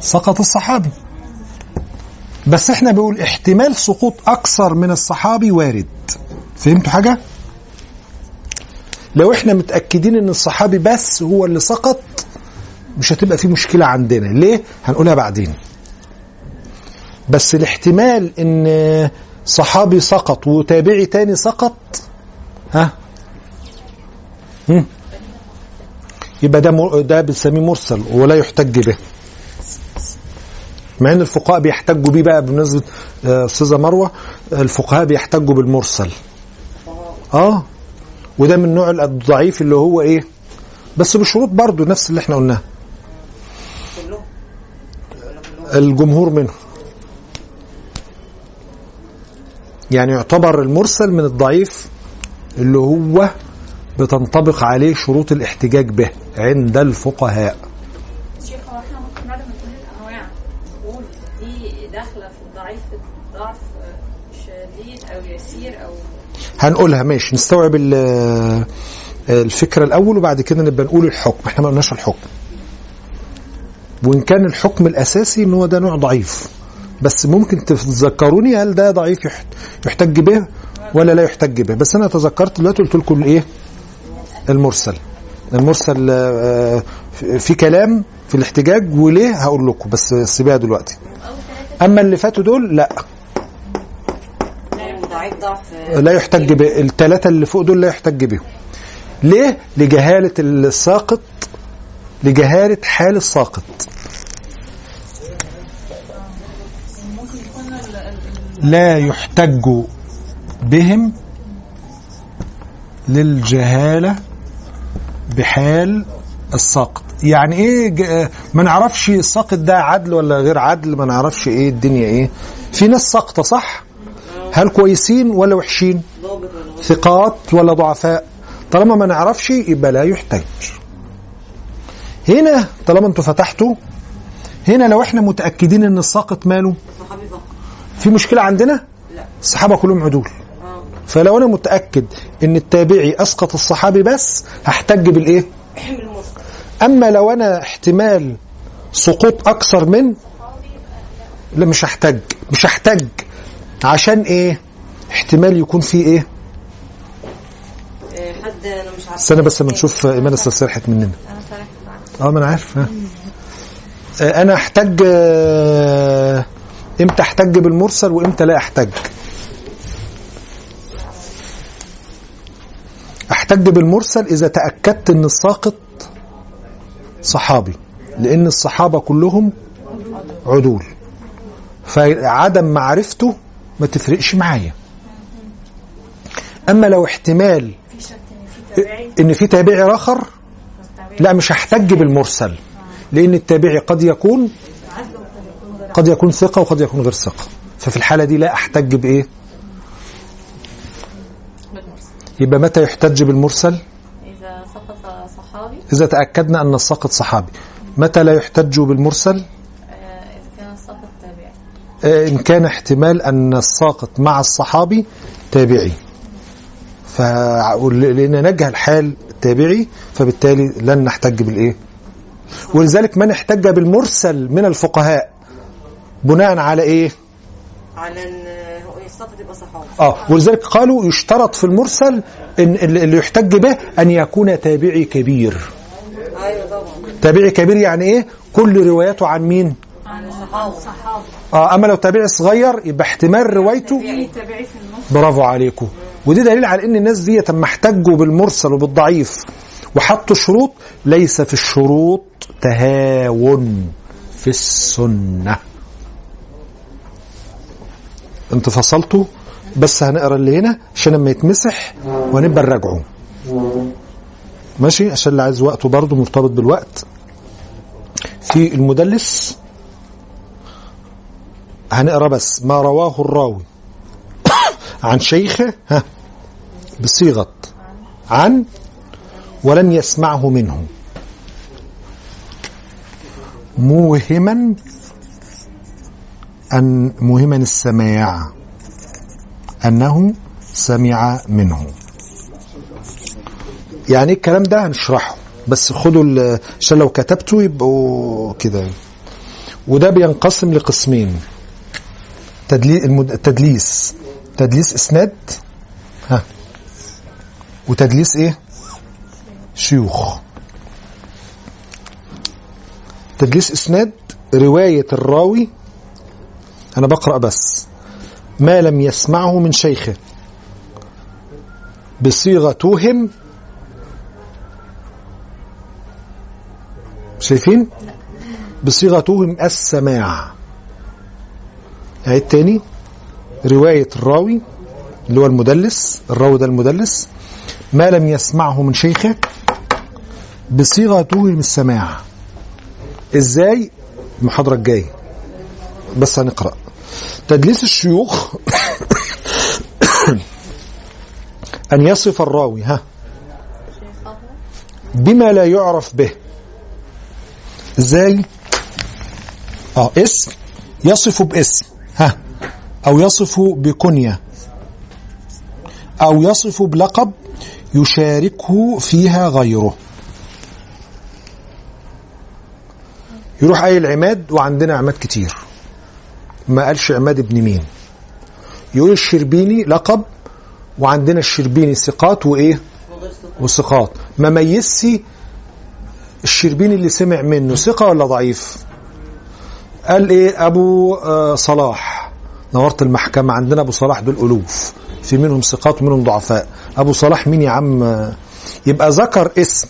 Speaker 3: سقط الصحابي. بس إحنا بنقول احتمال سقوط أكثر من الصحابي وارد. فهمتوا حاجة؟ لو إحنا متأكدين إن الصحابي بس هو اللي سقط مش هتبقى في مشكلة عندنا. ليه؟ هنقولها بعدين. بس الاحتمال إن صحابي سقط وتابعي تاني سقط ها؟ يبقى ده ده بنسميه مرسل ولا يحتج به. مع إن الفقهاء بيحتجوا بيه بقى بالنسبة آه، أستاذة مروة الفقهاء بيحتجوا بالمرسل. آه. وده من النوع الضعيف اللي هو إيه؟ بس بشروط برضو نفس اللي إحنا قلناه
Speaker 5: كلهم
Speaker 3: الجمهور منه. يعني يعتبر المرسل من الضعيف اللي هو بتنطبق عليه شروط الاحتجاج به عند الفقهاء
Speaker 4: شيخ هو إحنا ممكن بعد ما نقول الانواع نقول دي داخله في الضعيف ضعف شديد أو يسير أو
Speaker 3: هنقولها. ماشي. نستوعب ال- الفكرة الأول وبعد كده نبقى نقول الحكم. إحنا ما قلناش الحكم. وإن كان الحكم الأساسي إن هو ده نوع ضعيف. بس ممكن تتذكروني هل ده ضعيف يحت- يحتج به ولا لا يحتج به. بس أنا تذكرت دلوقتي قلت لكم الإيه المرسل. المرسل آه، في- في كلام في الاحتجاج وليه هقول لكم. بس سيبها دلوقتي. أما اللي فاتوا دول لا.
Speaker 5: ضعيف ضعف
Speaker 3: لا يحتج به الثلاثة اللي فوق دول لا يحتج بهم ليه؟ لجهالة الساقط لجهالة حال الساقط. لا يحتج بهم للجهالة بحال الساقط. يعني إيه ما نعرفش الساقط ده عدل ولا غير عدل؟ ما نعرفش إيه الدنيا إيه. في ناس ساقطة صح؟ هل كويسين ولا وحشين؟ ثقات ولا ضعفاء؟ طالما ما نعرفش يبقى لا يحتج هنا طالما أنتوا فتحتوا هنا لو إحنا متأكدين ان الساقط ماله في مشكلة عندنا؟
Speaker 5: لا.
Speaker 3: الصحابة كلهم عدول. فلو أنا متأكد ان التابعي اسقط الصحابي بس هحتج بالايه؟ اما لو أنا احتمال سقوط أكثر من لا مش هحتج مش هحتج. عشان إيه؟ احتمال يكون في إيه؟
Speaker 5: آه، حد أنا مش عارفة.
Speaker 3: استنى بس لما نشوف ايمان أصل سرحت مننا.
Speaker 4: أنا معاك.
Speaker 3: آه ما أنا عارف. ها. آه، أنا احتاج آه، إمتى أحتج بالمرسل وإمتى لا أحتج. أحتج بالمرسل إذا تأكدت إن الساقط صحابي لأن الصحابة كلهم عدول. فعدم معرفته ما تفرقش معايا. أما لو احتمال
Speaker 4: إن في تابعي؟ آخر
Speaker 3: لا مش هحتج بالمرسل لأن التابعي قد يكون قد يكون ثقة وقد يكون غير ثقة. ففي الحالة دي لا أحتج
Speaker 4: بإيه؟
Speaker 3: يبقى متى يحتج بالمرسل؟
Speaker 4: إذا سقط صحابي.
Speaker 3: إذا تأكدنا أن الساقط صحابي. متى لا يحتج بالمرسل
Speaker 4: آه، اذا كان السقط
Speaker 3: إن كان احتمال أن الساقط مع الصحابي تابعي. ف لأن نجهل حال التابعي فبالتالي لن نحتج بالإيه؟ ولذلك من احتج بالمرسل من الفقهاء؟ بناء على إيه؟
Speaker 5: على
Speaker 3: آه ولذلك قالوا يشترط في المرسل ان اللي اللي يحتج به أن يكون تابعي كبير.
Speaker 5: أيوه طبعا.
Speaker 3: تابعي كبير يعني إيه؟ كل رواياته عن مين؟
Speaker 5: عن صحابه
Speaker 4: صحابي
Speaker 3: آه أما لو تابعي صغير يبقى احتمال روايته برافو عليكم. ودي دليل على إن الناس دي لما احتجوا بالمرسل وبالضعيف وحطوا شروط ليس في الشروط تهاون في السنة. أنتوا فصلتوا؟ بس هنقرأ اللي هنا عشان لما يتمسح ونبقى نراجعه. ماشي؟ عشان اللي عايز وقته برضه مرتبط بالوقت. في المدلس هنقرأ بس ما رواه الراوي. عن شيخه ها بصيغة. عن ولم يسمعه منه. موهما أن موهما السماع أنه سمع منه. يعني الكلام ده هنشرحه بس خدوا عشان لو كتبته يبقوا كده. وده بينقسم لقسمين. تدلي- المد- التدليس تدليس إسناد؟ ها. وتدليس إيه؟ شيوخ. تدليس إسناد رواية الراوي. أنا بقرأ بس. ما لم يسمعه من شيخه. بصيغة توهم. شايفين؟ بصيغة توهم السماع. عيد تاني رواية الراوي اللي هو المدلس الراوي ده المدلس ما لم يسمعه من شيخه بصيغة توهم السماع. إزاي؟ المحاضرة الجاية. بس هنقرأ. تدليس الشيوخ *coughs* أن يصف الراوي. ها. بما لا يعرف به. إزاي؟ آه اسم. يصف باسم. ها أو يصف بكنية أو يصف بلقب يشاركه فيها غيره. يروح قايل عماد وعندنا عماد كتير. ما قالش عماد ابن مين. يقول الشربيني لقب وعندنا الشربيني ثقات وإيه؟ وثقات. ما ميزش الشربيني اللي سمع منه ثقة ولا ضعيف؟ قال إيه؟ أبو آه صلاح. نورت المحكمة عندنا أبو صلاح دول ألوف. في منهم ثقات ومنهم ضعفاء. أبو صلاح مين يا عم؟ يبقى ذكر اسم.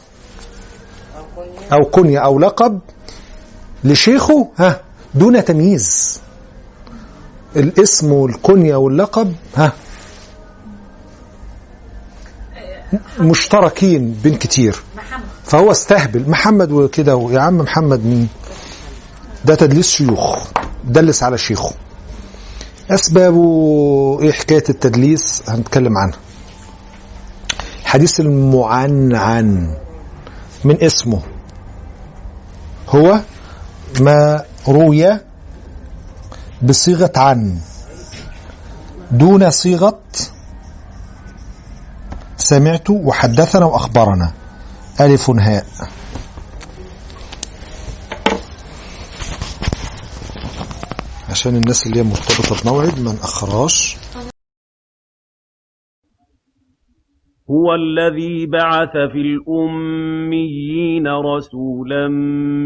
Speaker 3: أو كنية أو لقب لشيخه؟ ها دون تمييز. الاسم والكنية واللقب ها. مشتركين بين كتير. فهو استهبل. محمد وكده يا عم محمد مين؟ ده تدليس شيوخ دلس على شيخه. أسبابه إيه حكاية التدليس؟ هنتكلم عنها. الحديث المعنعن من اسمه. هو ما روي بصيغة عن. دون صيغة سمعت وحدثنا وأخبرنا. ألف هاء. عشان الناس اللي هي مرتبطة بموعد ما نأخرهاش.
Speaker 1: هو الذي بعث في الأميين رسولا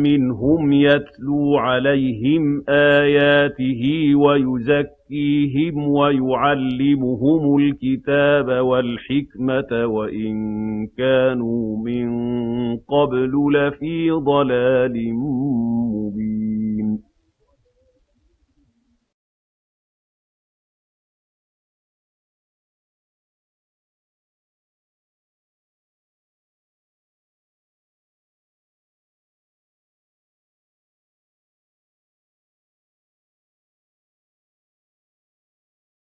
Speaker 1: منهم يتلو عليهم آياته ويزكيهم ويعلمهم الكتاب والحكمة وإن كانوا من قبل لفي ضلال